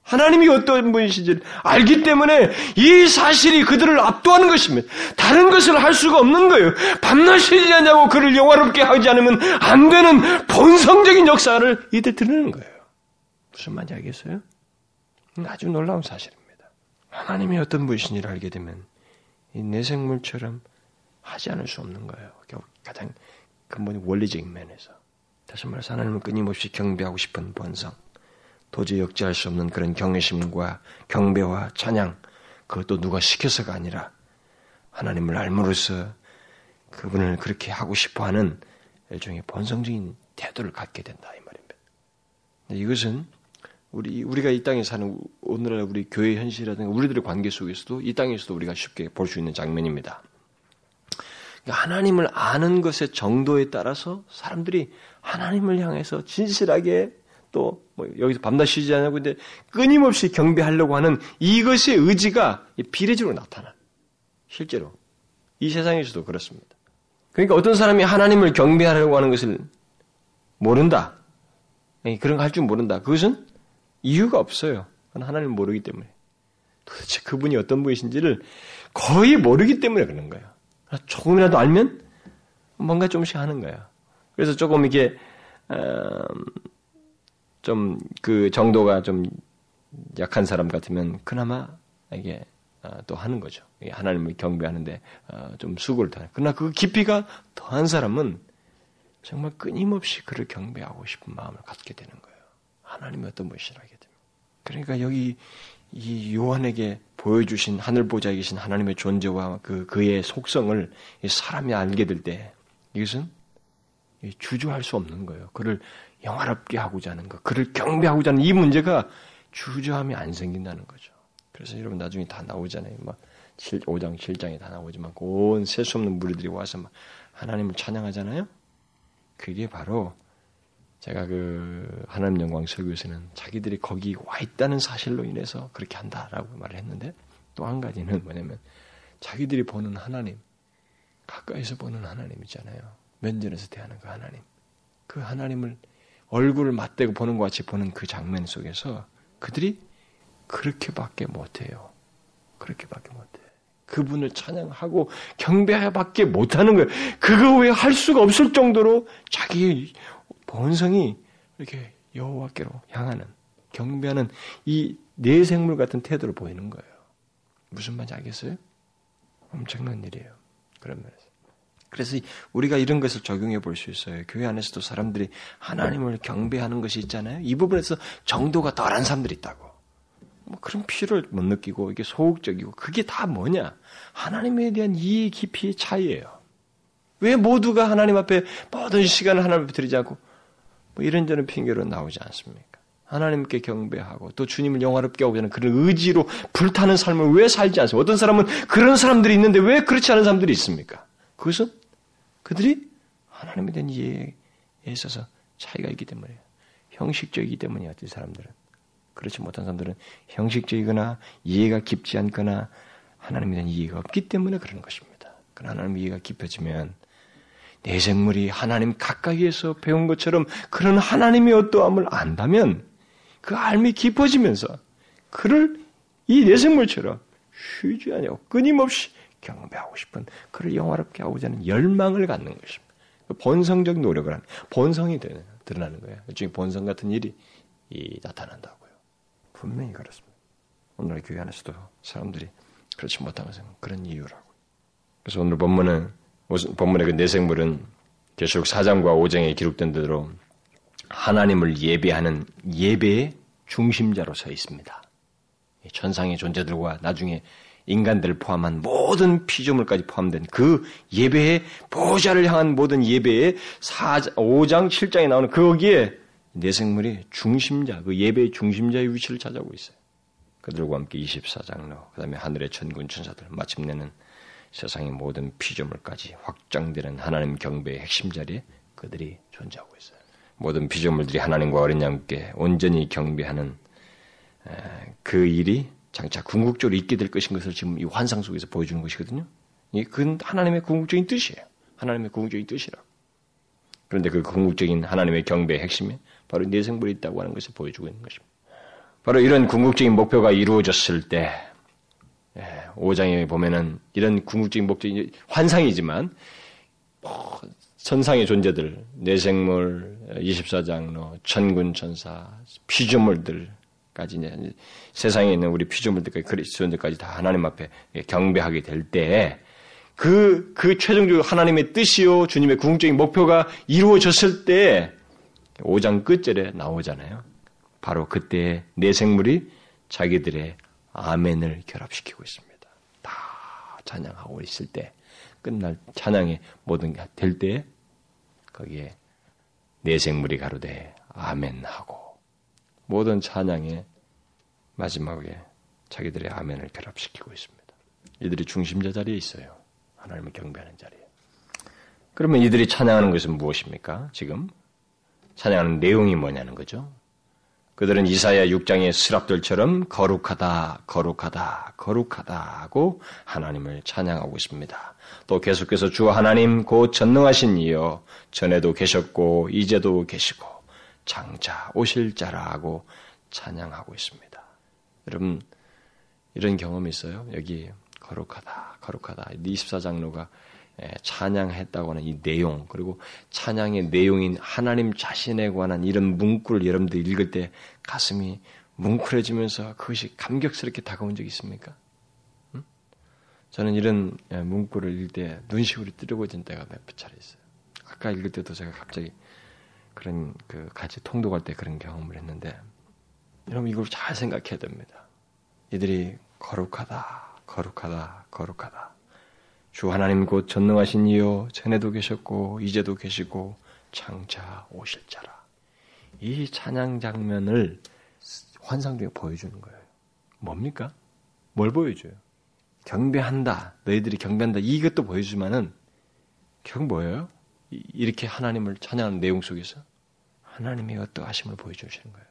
하나님이 어떤 분이신지 알기 때문에 이 사실이 그들을 압도하는 것입니다. 다른 것을 할 수가 없는 거예요. 밤낮 쉬지 않냐고 그를 영화롭게 하지 않으면 안 되는 본성적인 역사를 이들 드리는 거예요. 무슨 말인지 알겠어요? 아주 놀라운 사실입니다. 하나님이 어떤 분이신지를 알게 되면 이 내생물처럼 하지 않을 수 없는 거예요. 가장 근본 원리적인 면에서. 다시 말해서 하나님을 끊임없이 경배하고 싶은 본성. 도저히 역지할 수 없는 그런 경외심과 경배와 찬양, 그것도 누가 시켜서가 아니라 하나님을 알므로써 그분을 그렇게 하고 싶어 하는 일종의 본성적인 태도를 갖게 된다, 이 말입니다. 이것은 우리, 우리가 이 땅에 사는 오늘날 우리 교회 현실이라든가 우리들의 관계 속에서도 이 땅에서도 우리가 쉽게 볼 수 있는 장면입니다. 그러니까 하나님을 아는 것의 정도에 따라서 사람들이 하나님을 향해서 진실하게 또 뭐 여기서 밤낮 쉬지 않고 근데 끊임없이 경배하려고 하는 이것의 의지가 비례적으로 나타나. 실제로 이 세상에서도 그렇습니다. 그러니까 어떤 사람이 하나님을 경배하려고 하는 것을 모른다. 그런 거 할 줄 모른다. 그것은 이유가 없어요. 하나님을 모르기 때문에. 도대체 그분이 어떤 분이신지를 거의 모르기 때문에 그런 거예요. 조금이라도 알면 뭔가 좀씩 하는 거야. 그래서 조금 이게 음, 좀 그 정도가 좀 약한 사람 같으면 그나마 이게 어, 또 하는 거죠. 하나님을 경배하는데 어, 좀 수고를 다. 그러나 그 깊이가 더한 사람은 정말 끊임없이 그를 경배하고 싶은 마음을 갖게 되는 거예요. 하나님이 어떤 분이시라 하게 됩니다. 그러니까 여기 이 요한에게 보여주신 하늘 보좌에 계신 하나님의 존재와 그 그의 속성을 사람이 알게 될 때 이것은 주저할 수 없는 거예요. 그를 영화롭게 하고자 하는 것, 그를 경배하고자 하는 이 문제가 주저함이 안 생긴다는 거죠. 그래서 여러분 나중에 다 나오잖아요. 막 7, 5장, 7장에 다 나오지만 온 셀 수 없는 무리들이 와서 막 하나님을 찬양하잖아요. 그게 바로 제가 그 하나님 영광 설교에서는 자기들이 거기 와 있다는 사실로 인해서 그렇게 한다라고 말을 했는데 또 한 가지는 뭐냐면 자기들이 보는 하나님, 가까이서 보는 하나님 있잖아요. 면전에서 대하는 그 하나님. 그 하나님을 얼굴을 맞대고 보는 것 같이 보는 그 장면 속에서 그들이 그렇게밖에 못해요. 그렇게밖에 못해. 그분을 찬양하고 경배하밖에 못하는 거예요. 그거 외에 할 수가 없을 정도로 자기 본성이 이렇게 여호와께로 향하는 경배하는 이 내생물 같은 태도를 보이는 거예요. 무슨 말인지 알겠어요? 엄청난 일이에요. 그런 면에서. 그래서 우리가 이런 것을 적용해 볼 수 있어요. 교회 안에서도 사람들이 하나님을 경배하는 것이 있잖아요. 이 부분에서 정도가 덜한 사람들이 있다고. 뭐 그런 필요를 못 느끼고 이게 소극적이고 그게 다 뭐냐? 하나님에 대한 이해 깊이의 차이예요. 왜 모두가 하나님 앞에 모든 시간을 하나님 앞에 드리지 않고 뭐 이런저런 핑계로 나오지 않습니까? 하나님께 경배하고 또 주님을 영화롭게 하고자 하는 그런 의지로 불타는 삶을 왜 살지 않습니까? 어떤 사람은 그런 사람들이 있는데 왜 그렇지 않은 사람들이 있습니까? 그것은 그들이 하나님에 대한 이해에 있어서 차이가 있기 때문이에요. 형식적이기 때문이에요. 어떤 사람들은. 그렇지 못한 사람들은 형식적이거나 이해가 깊지 않거나 하나님에 대한 이해가 없기 때문에 그런 것입니다. 그러나 하나님 이해가 깊어지면 내 생물이 하나님 가까이에서 배운 것처럼 그런 하나님의 어떠함을 안다면 그 알미 깊어지면서 그를 이 내생물처럼 쉬지 않고 끊임없이 경배하고 싶은 그를 영화롭게 하고자 하는 열망을 갖는 것입니다. 그 본성적 노력을 하는 본성이 드러나는 거예요. 일종의 본성 같은 일이 나타난다고요. 분명히 그렇습니다. 오늘 교회 안에서도 사람들이 그렇지 못한 것은 그런 이유라고. 그래서 오늘 본문은 본문의 그 내생물은 계속 4장과 5장에 기록된 대로 하나님을 예배하는 예배의 중심자로 서 있습니다. 천상의 존재들과 나중에 인간들을 포함한 모든 피조물까지 포함된 그 예배의 보좌를 향한 모든 예배의 4, 5장, 7장에 나오는 거기에 내생물이 중심자, 그 예배의 중심자의 위치를 차지하고 있어요. 그들과 함께 24장로, 그 다음에 하늘의 천군 천사들, 마침내는 세상의 모든 피조물까지 확장되는 하나님 경배의 핵심 자리에 그들이 존재하고 있어요. 모든 피조물들이 하나님과 어린 양께 온전히 경배하는 그 일이 장차 궁극적으로 있게 될 것인 것을 지금 이 환상 속에서 보여주는 것이거든요. 이건 하나님의 궁극적인 뜻이에요. 하나님의 궁극적인 뜻이라고. 그런데 그 궁극적인 하나님의 경배의 핵심에 바로 내생물이 있다고 하는 것을 보여주고 있는 것입니다. 바로 이런 궁극적인 목표가 이루어졌을 때, 5장에 예, 보면은 이런 궁극적인 목적이 환상이지만, 뭐, 천상의 존재들, 내생물, 24장로, 천군 천사, 피조물들 까지 이제 세상에 있는 우리 피조물들까지 그리스도인들까지 다 하나님 앞에 경배하게 될 때, 그, 그 최종적으로 하나님의 뜻이요, 주님의 궁극적인 목표가 이루어졌을 때, 5장 끝절에 나오잖아요. 바로 그때 내 생물이 자기들의 아멘을 결합시키고 있습니다. 다 찬양하고 있을 때, 끝날 찬양의 모든 게 될 때, 거기에 내 생물이 가로되 아멘 하고, 모든 찬양의 마지막에 자기들의 아멘을 결합시키고 있습니다. 이들이 중심자 자리에 있어요. 하나님을 경배하는 자리에. 그러면 이들이 찬양하는 것은 무엇입니까? 지금 찬양하는 내용이 뭐냐는 거죠. 그들은 이사야 6장의 스랍들처럼 거룩하다, 거룩하다, 거룩하다 하고 하나님을 찬양하고 있습니다. 또 계속해서 주 하나님 곧 전능하신 이여 전에도 계셨고 이제도 계시고 장차 오실 자라고 찬양하고 있습니다. 여러분 이런 경험이 있어요? 여기 거룩하다, 거룩하다. 24장로가 예, 찬양했다고 하는 이 내용, 그리고 찬양의 내용인 하나님 자신에 관한 이런 문구를 여러분들 읽을 때 가슴이 뭉클해지면서 그것이 감격스럽게 다가온 적이 있습니까? 응? 저는 이런 예, 문구를 읽을 때 눈시울이 뜨려고진 때가 몇 차례 있어요. 아까 읽을 때도 제가 갑자기 그런 그 같이 통독할 때 그런 경험을 했는데 여러분 이걸 잘 생각해야 됩니다. 이들이 거룩하다, 거룩하다, 거룩하다. 주 하나님 곧 전능하신 이요 전에도 계셨고 이제도 계시고 장차 오실 자라. 이 찬양 장면을 환상 중에 보여주는 거예요. 뭡니까? 뭘 보여줘요? 경배한다. 너희들이 경배한다. 이것도 보여주지만은 결국 뭐예요? 이렇게 하나님을 찬양하는 내용 속에서 하나님의 어떠하심을 보여주시는 거예요.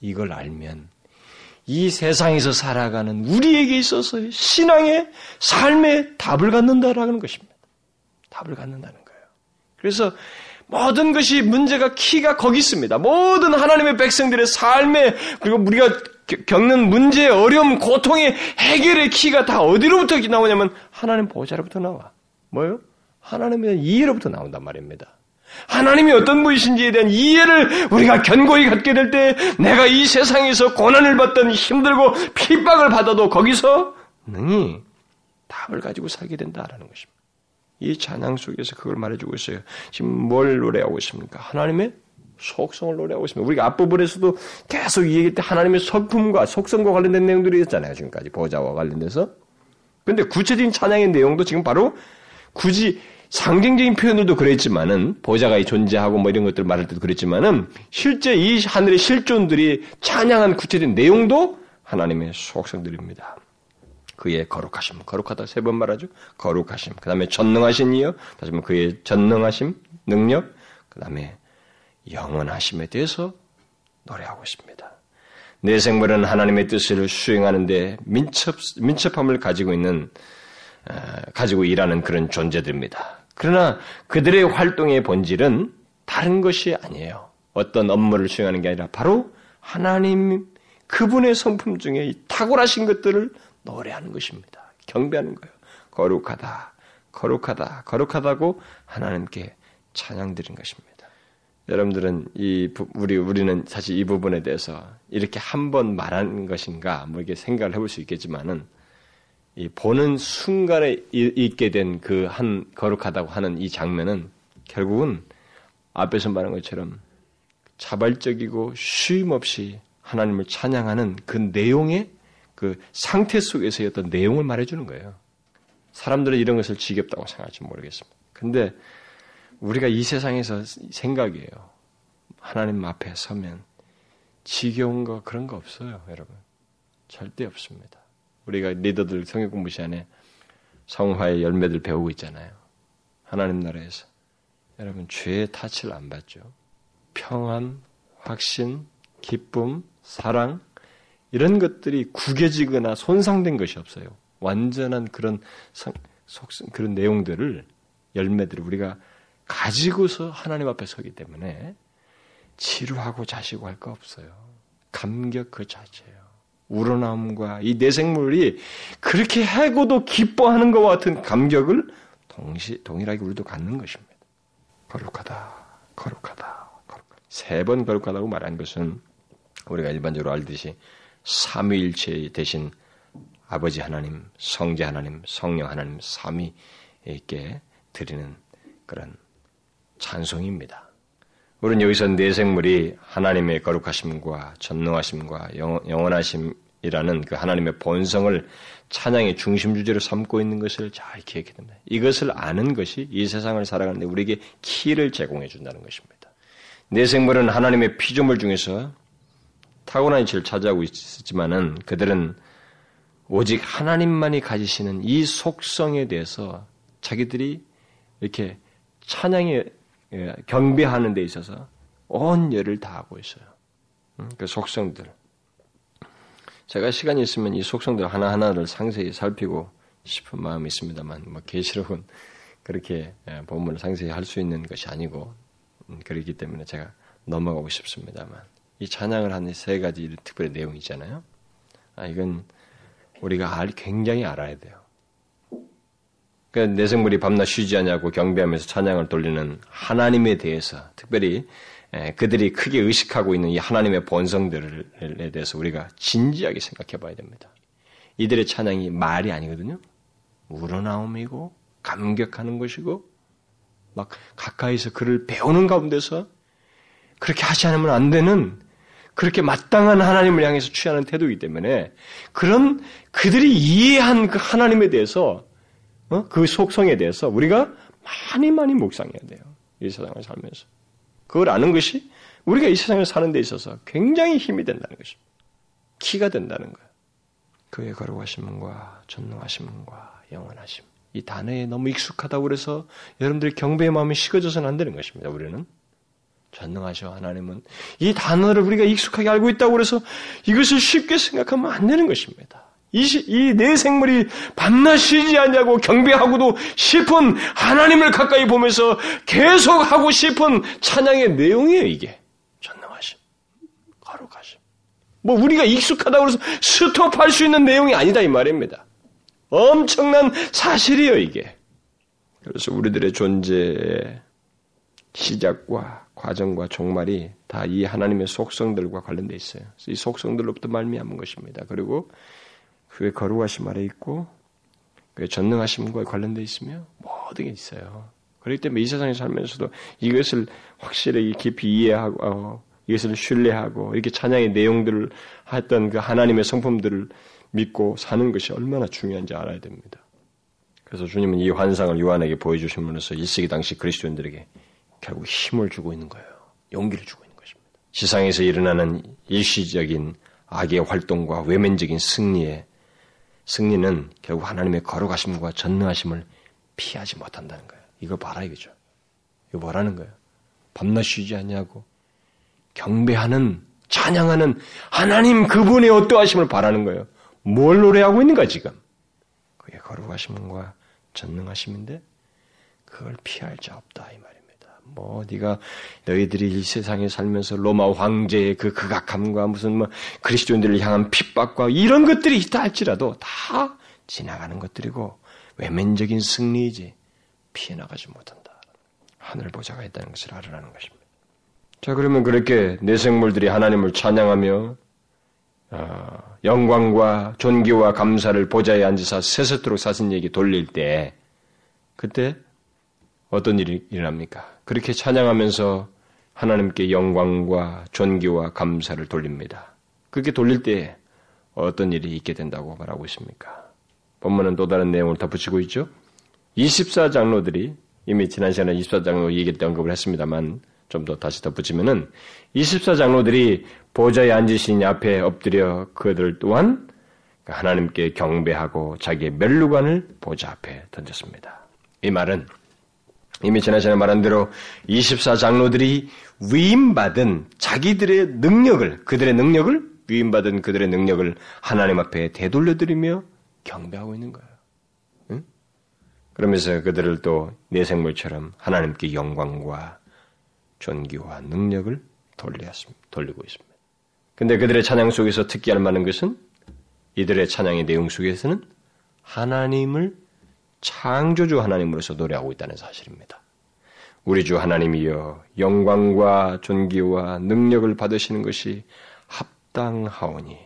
이걸 알면 이 세상에서 살아가는 우리에게 있어서 신앙의 삶의 답을 갖는다라는 것입니다. 답을 갖는다는 거예요. 그래서 모든 것이 문제가 키가 거기 있습니다. 모든 하나님의 백성들의 삶에 그리고 우리가 겪는 문제의 어려움, 고통의 해결의 키가 다 어디로부터 나오냐면 하나님 보좌로부터 나와. 뭐요? 하나님의 이해로부터 나온단 말입니다. 하나님이 어떤 분이신지에 대한 이해를 우리가 견고히 갖게 될 때 내가 이 세상에서 고난을 받던 힘들고 핍박을 받아도 거기서 능히 답을 가지고 살게 된다라는 것입니다. 이 찬양 속에서 그걸 말해주고 있어요. 지금 뭘 노래하고 있습니까? 하나님의 속성을 노래하고 있습니다. 우리가 앞부분에서도 계속 이 얘기 때 하나님의 성품과 속성과 관련된 내용들이 있잖아요. 지금까지 보좌와 관련돼서. 근데 구체적인 찬양의 내용도 지금 바로 굳이 상징적인 표현들도 그랬지만은 보좌가 존재하고 뭐 이런 것들 말할 때도 그랬지만은 실제 이 하늘의 실존들이 찬양한 구체적인 내용도 하나님의 속성들입니다. 그의 거룩하심, 거룩하다 세 번 말하죠. 거룩하심. 그 다음에 전능하신 이요. 다시 말해 그의 전능하심, 능력. 그 다음에 영원하심에 대해서 노래하고 있습니다. 내 생물은 하나님의 뜻을 수행하는데 민첩, 민첩함을 가지고 있는, 가지고 일하는 그런 존재들입니다. 그러나 그들의 활동의 본질은 다른 것이 아니에요. 어떤 업무를 수행하는 게 아니라 바로 하나님 그분의 성품 중에 탁월하신 것들을 노래하는 것입니다. 경배하는 거예요. 거룩하다, 거룩하다, 거룩하다고 하나님께 찬양 드린 것입니다. 여러분들은 이 우리 우리는 사실 이 부분에 대해서 이렇게 한 번 말한 것인가 뭐 이렇게 생각을 해볼 수 있겠지만은 이 보는 순간에 있게 된 그 한 거룩하다고 하는 이 장면은 결국은 앞에서 말한 것처럼 자발적이고 쉼 없이 하나님을 찬양하는 그 내용의 그 상태 속에서의 어떤 내용을 말해주는 거예요. 사람들은 이런 것을 지겹다고 생각할지 모르겠습니다. 근데 우리가 이 세상에서 생각이에요. 하나님 앞에 서면 지겨운 거 그런 거 없어요, 여러분. 절대 없습니다. 우리가 리더들 성경 공부 시간에 성화의 열매들 배우고 있잖아요. 하나님 나라에서. 여러분, 죄의 타치를 안 받죠. 평안, 확신, 기쁨, 사랑, 이런 것들이 구겨지거나 손상된 것이 없어요. 완전한 그런 성, 속성, 그런 내용들을, 열매들을 우리가 가지고서 하나님 앞에 서기 때문에 치료하고 자시고 할 거 없어요. 감격 그 자체예요. 우러나옴과 이 내생물이 그렇게 해고도 기뻐하는 것과 같은 감격을 동시, 동일하게 우리도 갖는 것입니다. 거룩하다, 거룩하다, 거룩하다. 세 번 거룩하다고 말한 것은 우리가 일반적으로 알듯이 삼위일체 대신 아버지 하나님, 성자 하나님, 성령 하나님 삼위에게 드리는 그런 찬송입니다. 우리는 여기서 내생물이 하나님의 거룩하심과 전능하심과 영원하심이라는 그 하나님의 본성을 찬양의 중심 주제로 삼고 있는 것을 잘 기억해야 됩니다. 이것을 아는 것이 이 세상을 살아가는데 우리에게 키를 제공해 준다는 것입니다. 내생물은 하나님의 피조물 중에서 타고난 이치를 차지하고 있지만은 그들은 오직 하나님만이 가지시는 이 속성에 대해서 자기들이 이렇게 찬양의 예, 경배하는 데 있어서 온 열을 다하고 있어요. 그 속성들. 제가 시간이 있으면 이 속성들 하나하나를 상세히 살피고 싶은 마음이 있습니다만, 뭐, 계시록은 그렇게 예, 본문을 상세히 할 수 있는 것이 아니고, 음, 그렇기 때문에 제가 넘어가고 싶습니다만, 이 찬양을 하는 세 가지 특별히 내용이 있잖아요. 아, 이건 우리가 알, 굉장히 알아야 돼요. 그러니까 내생물이 밤낮 쉬지 않냐고 경배하면서 찬양을 돌리는 하나님에 대해서 특별히 그들이 크게 의식하고 있는 이 하나님의 본성들에 대해서 우리가 진지하게 생각해 봐야 됩니다. 이들의 찬양이 말이 아니거든요. 우러나옴이고 감격하는 것이고 막 가까이서 그를 배우는 가운데서 그렇게 하지 않으면 안 되는 그렇게 마땅한 하나님을 향해서 취하는 태도이기 때문에 그런 그들이 이해한 그 하나님에 대해서 어? 그 속성에 대해서 우리가 많이 많이 묵상해야 돼요. 이 세상을 살면서. 그걸 아는 것이 우리가 이 세상을 사는 데 있어서 굉장히 힘이 된다는 것입니다. 키가 된다는 거예요. 그의 거룩하심과 전능하심과 영원하심. 이 단어에 너무 익숙하다고 그래서 여러분들이 경배의 마음이 식어져서는 안 되는 것입니다. 우리는. 전능하셔 하나님은 이 단어를 우리가 익숙하게 알고 있다고 그래서 이것을 쉽게 생각하면 안 되는 것입니다. 이내 생물이 밤낮 쉬지 않냐고 경배하고도 싶은 하나님을 가까이 보면서 계속 하고 싶은 찬양의 내용이에요, 이게. 전능하심. 거룩하심. 뭐 우리가 익숙하다고 해서 스톱할 수 있는 내용이 아니다 이 말입니다. 엄청난 사실이에요, 이게. 그래서 우리들의 존재의 시작과 과정과 종말이 다 이 하나님의 속성들과 관련돼 있어요. 이 속성들로부터 말미암은 것입니다. 그리고 그의 거룩하심 아래 있고 그의 전능하심과 관련돼 있으며 모든 게 있어요. 그렇기 때문에 이 세상에 살면서도 이것을 확실히 깊이 이해하고 어, 이것을 신뢰하고 이렇게 찬양의 내용들을 했던 그 하나님의 성품들을 믿고 사는 것이 얼마나 중요한지 알아야 됩니다. 그래서 주님은 이 환상을 요한에게 보여주심으로써 1세기 당시 그리스도인들에게 결국 힘을 주고 있는 거예요. 용기를 주고 있는 것입니다. 지상에서 일어나는 일시적인 악의 활동과 외면적인 승리에 승리는 결국 하나님의 거룩하심과 전능하심을 피하지 못한다는 거예요. 이거 봐라 이거죠. 이거 뭐라는 거예요? 밤낮 쉬지 않냐고 경배하는 찬양하는 하나님 그분의 어떠하심을 바라는 거예요. 뭘 노래하고 있는가 지금? 그게 거룩하심과 전능하심인데 그걸 피할 자 없다 이 말이에요. 뭐 네가 너희들이 이 세상에 살면서 로마 황제의 그 극악함과 무슨 뭐 그리스도인들을 향한 핍박과 이런 것들이 있다 할지라도 다 지나가는 것들이고 외면적인 승리이지 피해 나가지 못한다. 하늘 보좌가 있다는 것을 알으라는 것입니다. 자 그러면 그렇게 내생물들이 하나님을 찬양하며 어, 영광과 존귀와 감사를 보좌에 앉으사 세세토록 사신 얘기 돌릴 때 그때 어떤 일이 일어납니까? 그렇게 찬양하면서 하나님께 영광과 존귀와 감사를 돌립니다. 그렇게 돌릴 때 어떤 일이 있게 된다고 말하고 있습니까? 본문은 또 다른 내용을 덧붙이고 있죠. 24장로들이 이미 지난 시간에 24장로 얘기 때 언급을 했습니다만 좀 더 다시 덧붙이면은 24장로들이 보좌에 앉으신 앞에 엎드려 그들 또한 하나님께 경배하고 자기의 멸류관을 보좌 앞에 던졌습니다. 이 말은 이미 지난 시간에 말한 대로 24장로들이 위임받은 자기들의 능력을, 그들의 능력을, 위임받은 그들의 능력을 하나님 앞에 되돌려드리며 경배하고 있는 거예요. 응? 그러면서 그들을 또 내생물처럼 하나님께 영광과 존귀와 능력을. 돌리고 있습니다. 근데 그들의 찬양 속에서 특기할 만한 것은 이들의 찬양의 내용 속에서는 하나님을 창조주 하나님으로서 노래하고 있다는 사실입니다. 우리 주 하나님이여 영광과 존귀와 능력을 받으시는 것이 합당하오니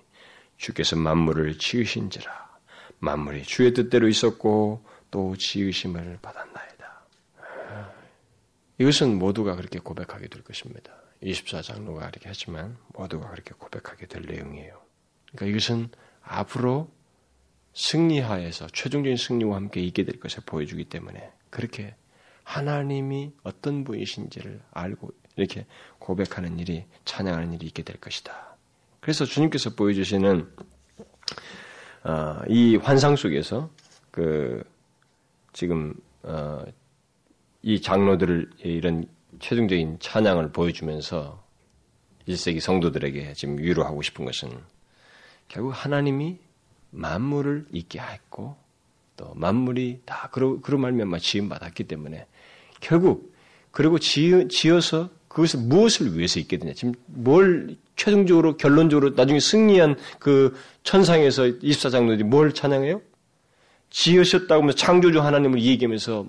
주께서 만물을 지으신지라 만물이 주의 뜻대로 있었고 또 지으심을 받았나이다. 이것은 모두가 그렇게 고백하게 될 것입니다. 24장로가 그렇게 했지만 모두가 그렇게 고백하게 될 내용이에요. 그러니까 이것은 앞으로 승리하에서 최종적인 승리와 함께 있게 될 것을 보여주기 때문에 그렇게 하나님이 어떤 분이신지를 알고 이렇게 고백하는 일이 찬양하는 일이 있게 될 것이다. 그래서 주님께서 보여주시는 어, 이 환상 속에서 그 지금 어, 이 장로들을 이런 최종적인 찬양을 보여주면서 1세기 성도들에게 지금 위로하고 싶은 것은 결국 하나님이 만물을 있게 했고 또 만물이 다 그러 그런 말미암아 지음 받았기 때문에 결국 그리고 지어, 지어서 그것을 무엇을 위해서 있게 되냐 지금 뭘 최종적으로 결론적으로 나중에 승리한 그 천상에서 24장로들이 뭘 찬양해요? 지으셨다고 하면서 창조주 하나님을 얘기하면서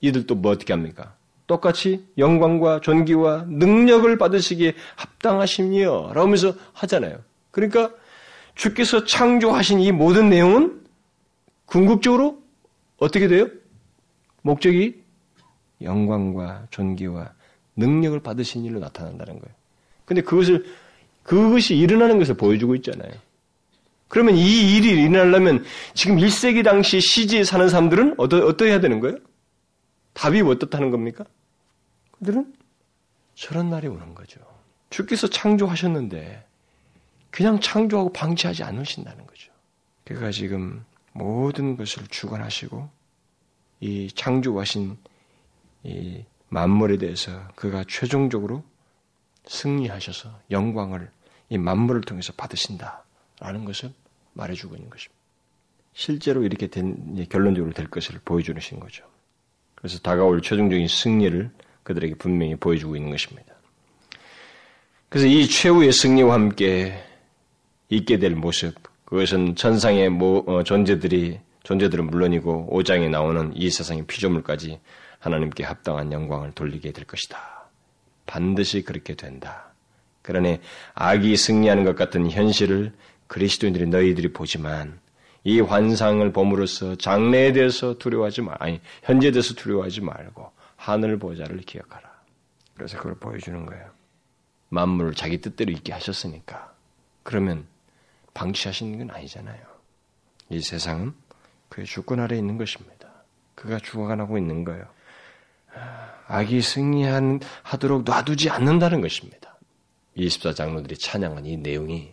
이들도 뭐 어떻게 합니까? 똑같이 영광과 존귀와 능력을 받으시기에 합당하심이요. 라면서 하잖아요. 그러니까 주께서 창조하신 이 모든 내용은 궁극적으로 어떻게 돼요? 목적이 영광과 존귀와 능력을 받으신 일로 나타난다는 거예요. 근데 그것을, 그것이 일어나는 것을 보여주고 있잖아요. 그러면 이 일이 일어나려면 지금 1세기 당시 시지에 사는 사람들은 어떠, 어떠해야 되는 거예요? 답이 어떻다는 겁니까? 그들은 저런 날이 오는 거죠. 주께서 창조하셨는데 그냥 창조하고 방치하지 않으신다는 거죠. 그가 지금 모든 것을 주관하시고 이 창조하신 이 만물에 대해서 그가 최종적으로 승리하셔서 영광을 이 만물을 통해서 받으신다라는 것을 말해주고 있는 것입니다. 실제로 이렇게 된 결론적으로 될 것을 보여주는 거죠. 그래서 다가올 최종적인 승리를 그들에게 분명히 보여주고 있는 것입니다. 그래서 이 최후의 승리와 함께 있게 될 모습, 그것은 천상의 모, 어, 존재들이 존재들은 물론이고 오장에 나오는 이 세상의 피조물까지 하나님께 합당한 영광을 돌리게 될 것이다. 반드시 그렇게 된다. 그러니 악이 승리하는 것 같은 현실을 그리스도인들이 너희들이 보지만 이 환상을 봄으로써 장래에 대해서 두려워하지 말, 아니 현재에 대해서 두려워하지 말고 하늘 보좌를 기억하라. 그래서 그걸 보여주는 거예요. 만물을 자기 뜻대로 있게 하셨으니까 그러면 방치하시는 건 아니잖아요. 이 세상은 그의 주권 아래 있는 것입니다. 그가 주관하고 있는 거예요. 악이 승리하도록 놔두지 않는다는 것입니다. 24장로들이 찬양한 이 내용이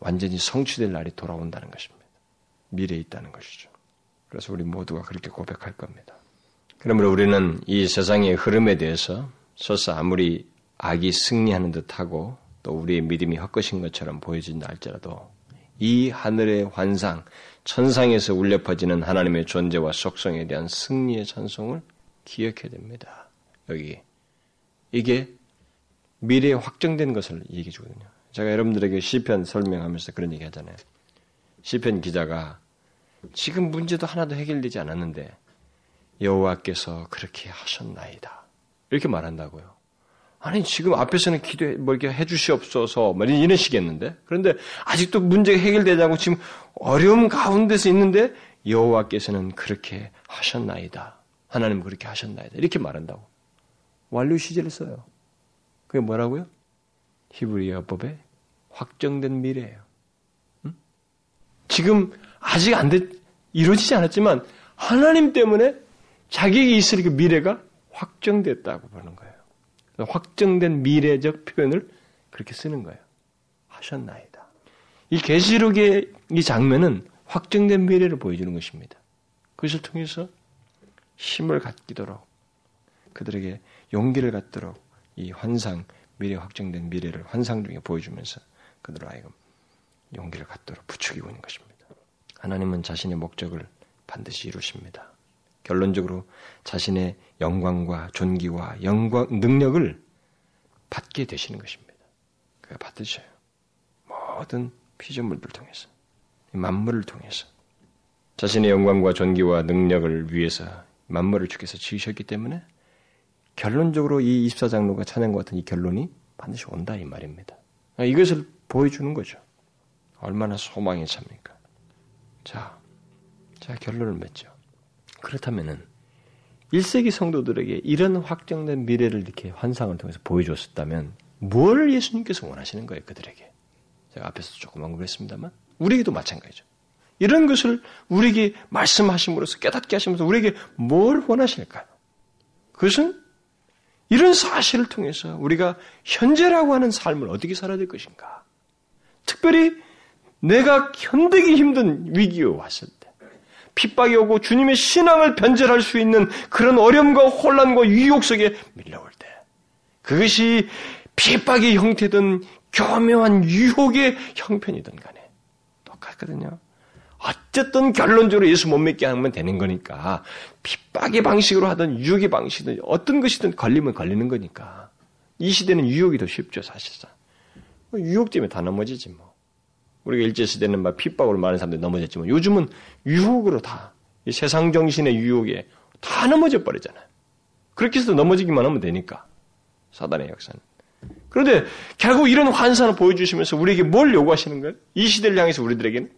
완전히 성취될 날이 돌아온다는 것입니다. 미래에 있다는 것이죠. 그래서 우리 모두가 그렇게 고백할 겁니다. 그러므로 우리는 이 세상의 흐름에 대해서 설사 아무리 악이 승리하는 듯하고 또 우리의 믿음이 헛것인 것처럼 보여진다 할지라도 이 하늘의 환상, 천상에서 울려 퍼지는 하나님의 존재와 속성에 대한 승리의 찬송을 기억해야 됩니다. 여기 이게 미래에 확정된 것을 얘기해 주거든요. 제가 여러분들에게 시편 설명하면서 그런 얘기 하잖아요. 시편 기자가 지금 문제도 하나도 해결되지 않았는데 여호와께서 그렇게 하셨나이다. 이렇게 말한다고요. 아니 지금 앞에서는 기도해 뭐 이렇게 해주시옵소서 뭐 이런 식이었는데 그런데 아직도 문제가 해결되지 않고 지금 어려움 가운데서 있는데 여호와께서는 그렇게 하셨나이다. 하나님 그렇게 하셨나이다. 이렇게 말한다고 완료 시제를 써요. 그게 뭐라고요? 히브리어법에 확정된 미래예요. 응? 지금 아직 안 됐, 이루어지지 않았지만 하나님 때문에 자기에게 있을 그 미래가 확정됐다고 보는 거예요. 확정된 미래적 표현을 그렇게 쓰는 거예요. 하셨나이다. 이 계시록의 이 장면은 확정된 미래를 보여주는 것입니다. 그것을 통해서 힘을 갖기도록 그들에게 용기를 갖도록 이 환상, 미래 확정된 미래를 환상 중에 보여주면서 그들 아이금 용기를 갖도록 부추기고 있는 것입니다. 하나님은 자신의 목적을 반드시 이루십니다. 결론적으로 자신의 영광과 존귀와 영광, 능력을 받게 되시는 것입니다. 그가 받으셔요. 모든 피조물들 통해서, 만물을 통해서. 자신의 영광과 존귀와 능력을 위해서 만물을 주께서 지으셨기 때문에 결론적으로 이 24장로가 찬양과 같은 이 결론이 반드시 온다 이 말입니다. 이것을 보여주는 거죠. 얼마나 소망이 찹니까? 자, 자 결론을 맺죠. 그렇다면은 1세기 성도들에게 이런 확정된 미래를 이렇게 환상을 통해서 보여줬었다면 뭘 예수님께서 원하시는 거예요, 그들에게? 제가 앞에서 조금 언급했습니다만 우리에게도 마찬가지죠. 이런 것을 우리에게 말씀하심으로써 깨닫게 하시면서 우리에게 뭘 원하실까요? 그것은 이런 사실을 통해서 우리가 현재라고 하는 삶을 어떻게 살아야 될 것인가? 특별히 내가 견디기 힘든 위기에 왔을 때, 핍박이 오고 주님의 신앙을 변절할 수 있는 그런 어려움과 혼란과 유혹 속에 밀려올 때, 그것이 핍박의 형태든 교묘한 유혹의 형편이든 간에 똑같거든요. 어쨌든 결론적으로 예수 못 믿게 하면 되는 거니까 핍박의 방식으로 하든 유혹의 방식이든 어떤 것이든 걸리면 걸리는 거니까 이 시대는 유혹이 더 쉽죠 사실상 유혹 때문에 다 넘어지지 뭐 우리가 일제 시대는 막 핍박으로 많은 사람들이 넘어졌지만 요즘은 유혹으로 다 세상 정신의 유혹에 다 넘어져 버리잖아요. 그렇게 해서 넘어지기만 하면 되니까 사단의 역사는. 그런데 결국 이런 환상을 보여주시면서 우리에게 뭘 요구하시는 거예요? 이 시대를 향해서 우리들에게는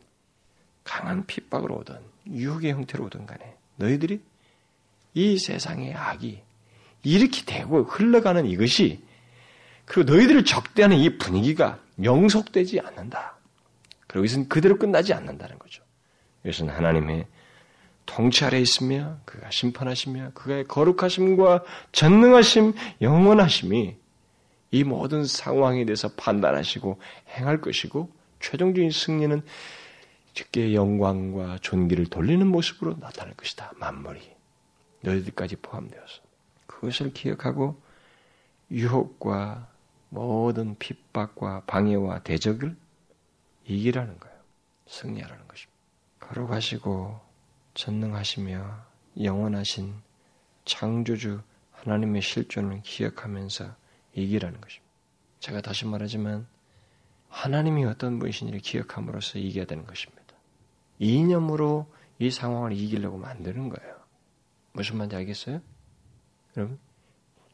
강한 핍박으로 오든 유혹의 형태로 오든 간에 너희들이 이 세상의 악이 이렇게 되고 흘러가는 이것이 그리고 너희들을 적대하는 이 분위기가 영속되지 않는다. 그리고 이것은 그대로 끝나지 않는다는 거죠. 이것은 하나님의 통치 아래 있으며 그가 심판하시며 그의 거룩하심과 전능하심, 영원하심이 이 모든 상황에 대해서 판단하시고 행할 것이고 최종적인 승리는 즉게 영광과 존귀를 돌리는 모습으로 나타날 것이다. 만물이 너희들까지 포함되어서 그것을 기억하고 유혹과 모든 핍박과 방해와 대적을 이기라는 거예요. 승리하라는 것입니다. 걸어가시고 전능하시며 영원하신 창조주 하나님의 실존을 기억하면서 이기라는 것입니다. 제가 다시 말하지만 하나님이 어떤 분이신지를 기억함으로써 이겨야 되는 것입니다. 이념으로 이 상황을 이기려고 만드는 거예요. 무슨 말인지 알겠어요? 여러분,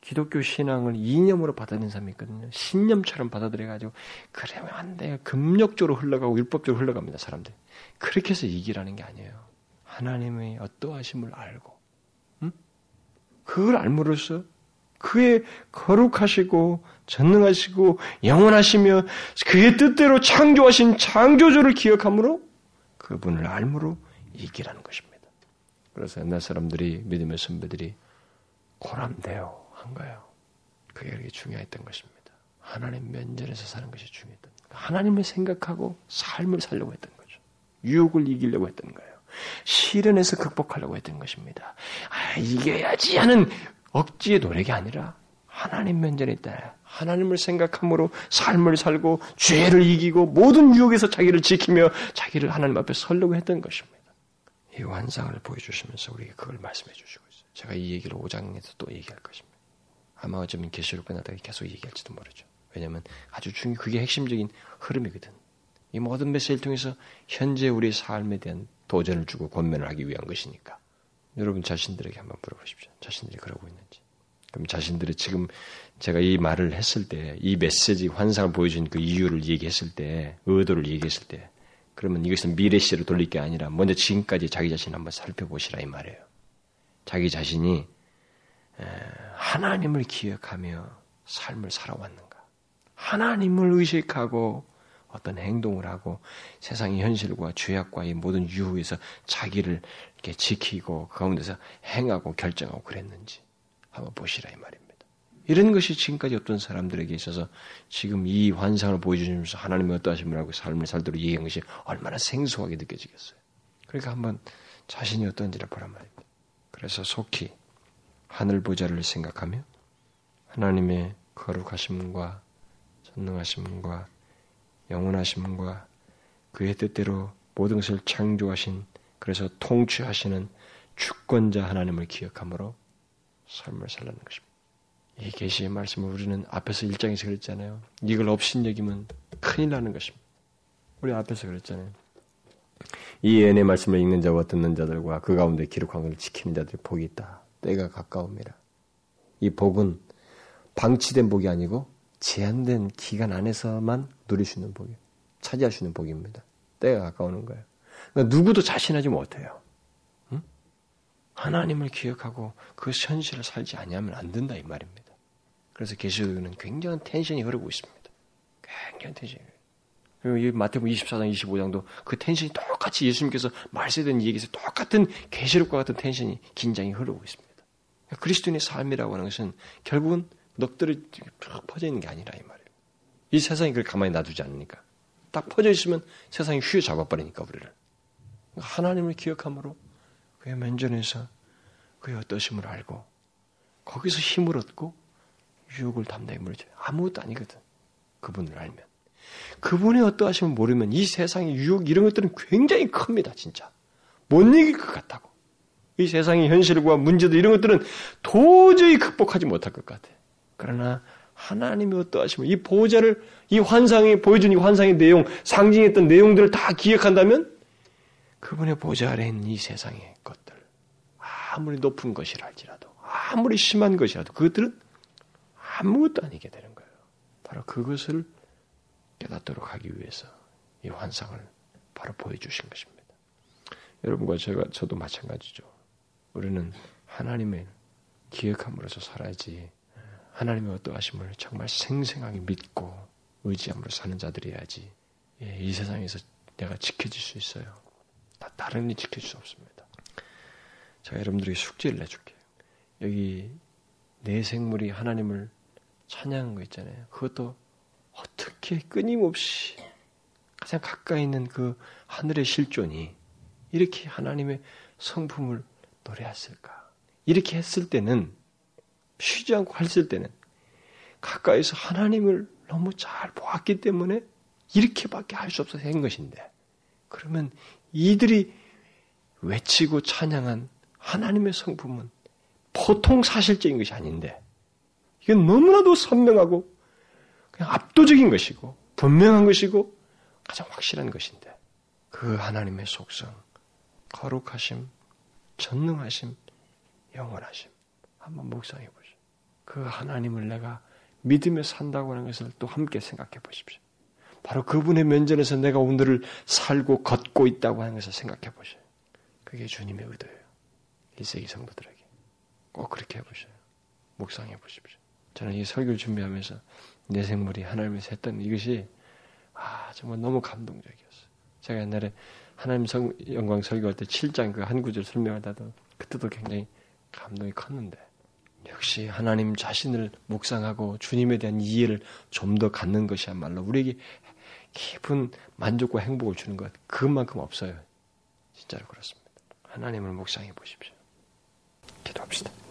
기독교 신앙을 이념으로 받아들이는 사람이 있거든요. 신념처럼 받아들여가지고, 그러면 안 돼요. 금력적으로 흘러가고 율법적으로 흘러갑니다, 사람들. 그렇게 해서 이기라는 게 아니에요. 하나님의 어떠하심을 알고, 응? 그걸 알므로써 그의 거룩하시고 전능하시고 영원하시며 그의 뜻대로 창조하신 창조주를 기억함으로 그분을 알므로 이기라는 것입니다. 그래서 옛날 사람들이 믿음의 선배들이 고람되어 한 거예요. 그게 그렇게 중요했던 것입니다. 하나님 면전에서 사는 것이 중요했던 거예요. 하나님을 생각하고 삶을 살려고 했던 거죠. 유혹을 이기려고 했던 거예요. 시련에서 극복하려고 했던 것입니다. 아, 이겨야지 하는 억지의 노력이 아니라 하나님 면전에 있다. 하나님을 생각함으로 삶을 살고 죄를 이기고 모든 유혹에서 자기를 지키며 자기를 하나님 앞에 설려고 했던 것입니다. 이 환상을 보여주시면서 우리에게 그걸 말씀해 주시고 있어요. 제가 이 얘기를 5장에서 또 얘기할 것입니다. 아마 어쩌면 계시록 끝나다가 계속 얘기할지도 모르죠. 왜냐하면 아주 중요 그게 핵심적인 흐름이거든. 이 모든 메시지를 통해서 현재 우리의 삶에 대한 도전을 주고 권면을 하기 위한 것이니까. 여러분 자신들에게 한번 물어보십시오. 자신들이 그러고 있는지. 그럼 자신들이 지금 제가 이 말을 했을 때, 이 메시지 환상을 보여준 그 이유를 얘기했을 때, 의도를 얘기했을 때, 그러면 이것은 미래 시대로 돌릴 게 아니라 먼저 지금까지 자기 자신 한번 살펴보시라 이 말이에요. 자기 자신이 하나님을 기억하며 삶을 살아왔는가? 하나님을 의식하고 어떤 행동을 하고 세상의 현실과 죄악과 이 모든 유혹에서 자기를 이렇게 지키고 그 가운데서 행하고 결정하고 그랬는지 한번 보시라 이 말입니다. 이런 것이 지금까지 어떤 사람들에게 있어서 지금 이 환상을 보여주시면서 하나님의 어떠하심을 하고 삶을 살도록 얘기한 것이 얼마나 생소하게 느껴지겠어요. 그러니까 한번 자신이 어떤지를 보란 말입니다. 그래서 속히 하늘 보좌를 생각하며 하나님의 거룩하심과 전능하심과 영원하심과 그의 뜻대로 모든 것을 창조하신 그래서 통치하시는 주권자 하나님을 기억함으로 삶을 살라는 것입니다. 이 계시의 말씀을 우리는 앞에서 일장에서 그랬잖아요. 이걸 업신여기면 큰일 나는 것입니다. 우리 앞에서 그랬잖아요. 이 예언의 말씀을 읽는 자와 듣는 자들과 그 가운데 기록한 것을 지키는 자들이 복이 있다. 때가 가까웁니다. 이 복은 방치된 복이 아니고 제한된 기간 안에서만 누릴 수 있는 복이에요. 차지할 수 있는 복입니다. 때가 가까우는 거예요. 그러니까 누구도 자신하지 못해요. 응? 하나님을 기억하고 그 현실을 살지 아니하면 안 된다 이 말입니다. 그래서 계시록에는 굉장한 텐션이 흐르고 있습니다. 굉장한 텐션이. 그리고 이 마태복음 24장, 25장도 그 텐션이 똑같이 예수님께서 말씀된 얘기에서 똑같은 계시록과 같은 텐션이 긴장이 흐르고 있습니다. 그러니까 그리스도인의 삶이라고 하는 것은 결국은 넋들이 쭉 퍼져 있는 게 아니라 이 말이에요. 이 세상이 그걸 가만히 놔두지 않으니까. 딱 퍼져 있으면 세상이 휘어 잡아버리니까 우리를. 하나님을 기억함으로 그의 면전에서 그의 어떠심을 알고 거기서 힘을 얻고 유혹을 담당해 물죠. 아무것도 아니거든. 그분을 알면. 그분의 어떠하심을 모르면 이 세상의 유혹 이런 것들은 굉장히 큽니다. 진짜. 못 이길 것 같다고. 이 세상의 현실과 문제들 이런 것들은 도저히 극복하지 못할 것 같아. 그러나 하나님이 어떠하시면 이 보호자를 이 환상에 보여준 이 환상의 내용, 상징했던 내용들을 다 기억한다면 그분의 보좌 아래 있는 이 세상의 것들 아무리 높은 것이라 할지라도 아무리 심한 것이라도 그것들은 아무것도 아니게 되는 거예요. 바로 그것을 깨닫도록 하기 위해서 이 환상을 바로 보여주신 것입니다. 여러분과 제가 저도 마찬가지죠. 우리는 하나님을 기억함으로써 살아야지 하나님의 어떠하심을 정말 생생하게 믿고 의지함으로 사는 자들이야지 예, 이 세상에서 내가 지켜질 수 있어요. 다 다른 이 지켜줄 수 없습니다. 제가 여러분들에게 숙제를 내줄게요. 여기 내 생물이 하나님을 찬양한 거 있잖아요. 그것도 어떻게 끊임없이 가장 가까이 있는 그 하늘의 실존이 이렇게 하나님의 성품을 노래했을까? 이렇게 했을 때는 쉬지 않고 했을 때는 가까이서 하나님을 너무 잘 보았기 때문에 이렇게밖에 할 수 없어서 한 것인데 그러면 이들이 외치고 찬양한 하나님의 성품은 보통 사실적인 것이 아닌데 이건 너무나도 선명하고 그냥 압도적인 것이고 분명한 것이고 가장 확실한 것인데 그 하나님의 속성 거룩하심, 전능하심, 영원하심 한번 묵상해 보시오. 그 하나님을 내가 믿으며 산다고 하는 것을 또 함께 생각해 보십시오. 바로 그분의 면전에서 내가 오늘을 살고 걷고 있다고 하는 것을 생각해 보셔요. 그게 주님의 의도예요. 1세기 성도들에게. 꼭 그렇게 해보셔요. 묵상해 보십시오. 저는 이 설교를 준비하면서 내 생물이 하나님에서 했던 이것이 아 정말 너무 감동적이었어요. 제가 옛날에 하나님 성, 영광 설교할 때 7장 그 한 구절 설명하다도 그때도 굉장히 감동이 컸는데 역시 하나님 자신을 묵상하고 주님에 대한 이해를 좀 더 갖는 것이야말로 우리에게 깊은 만족과 행복을 주는 것 그만큼 없어요. 진짜로 그렇습니다. 하나님을 묵상해 보십시오. 기도합시다.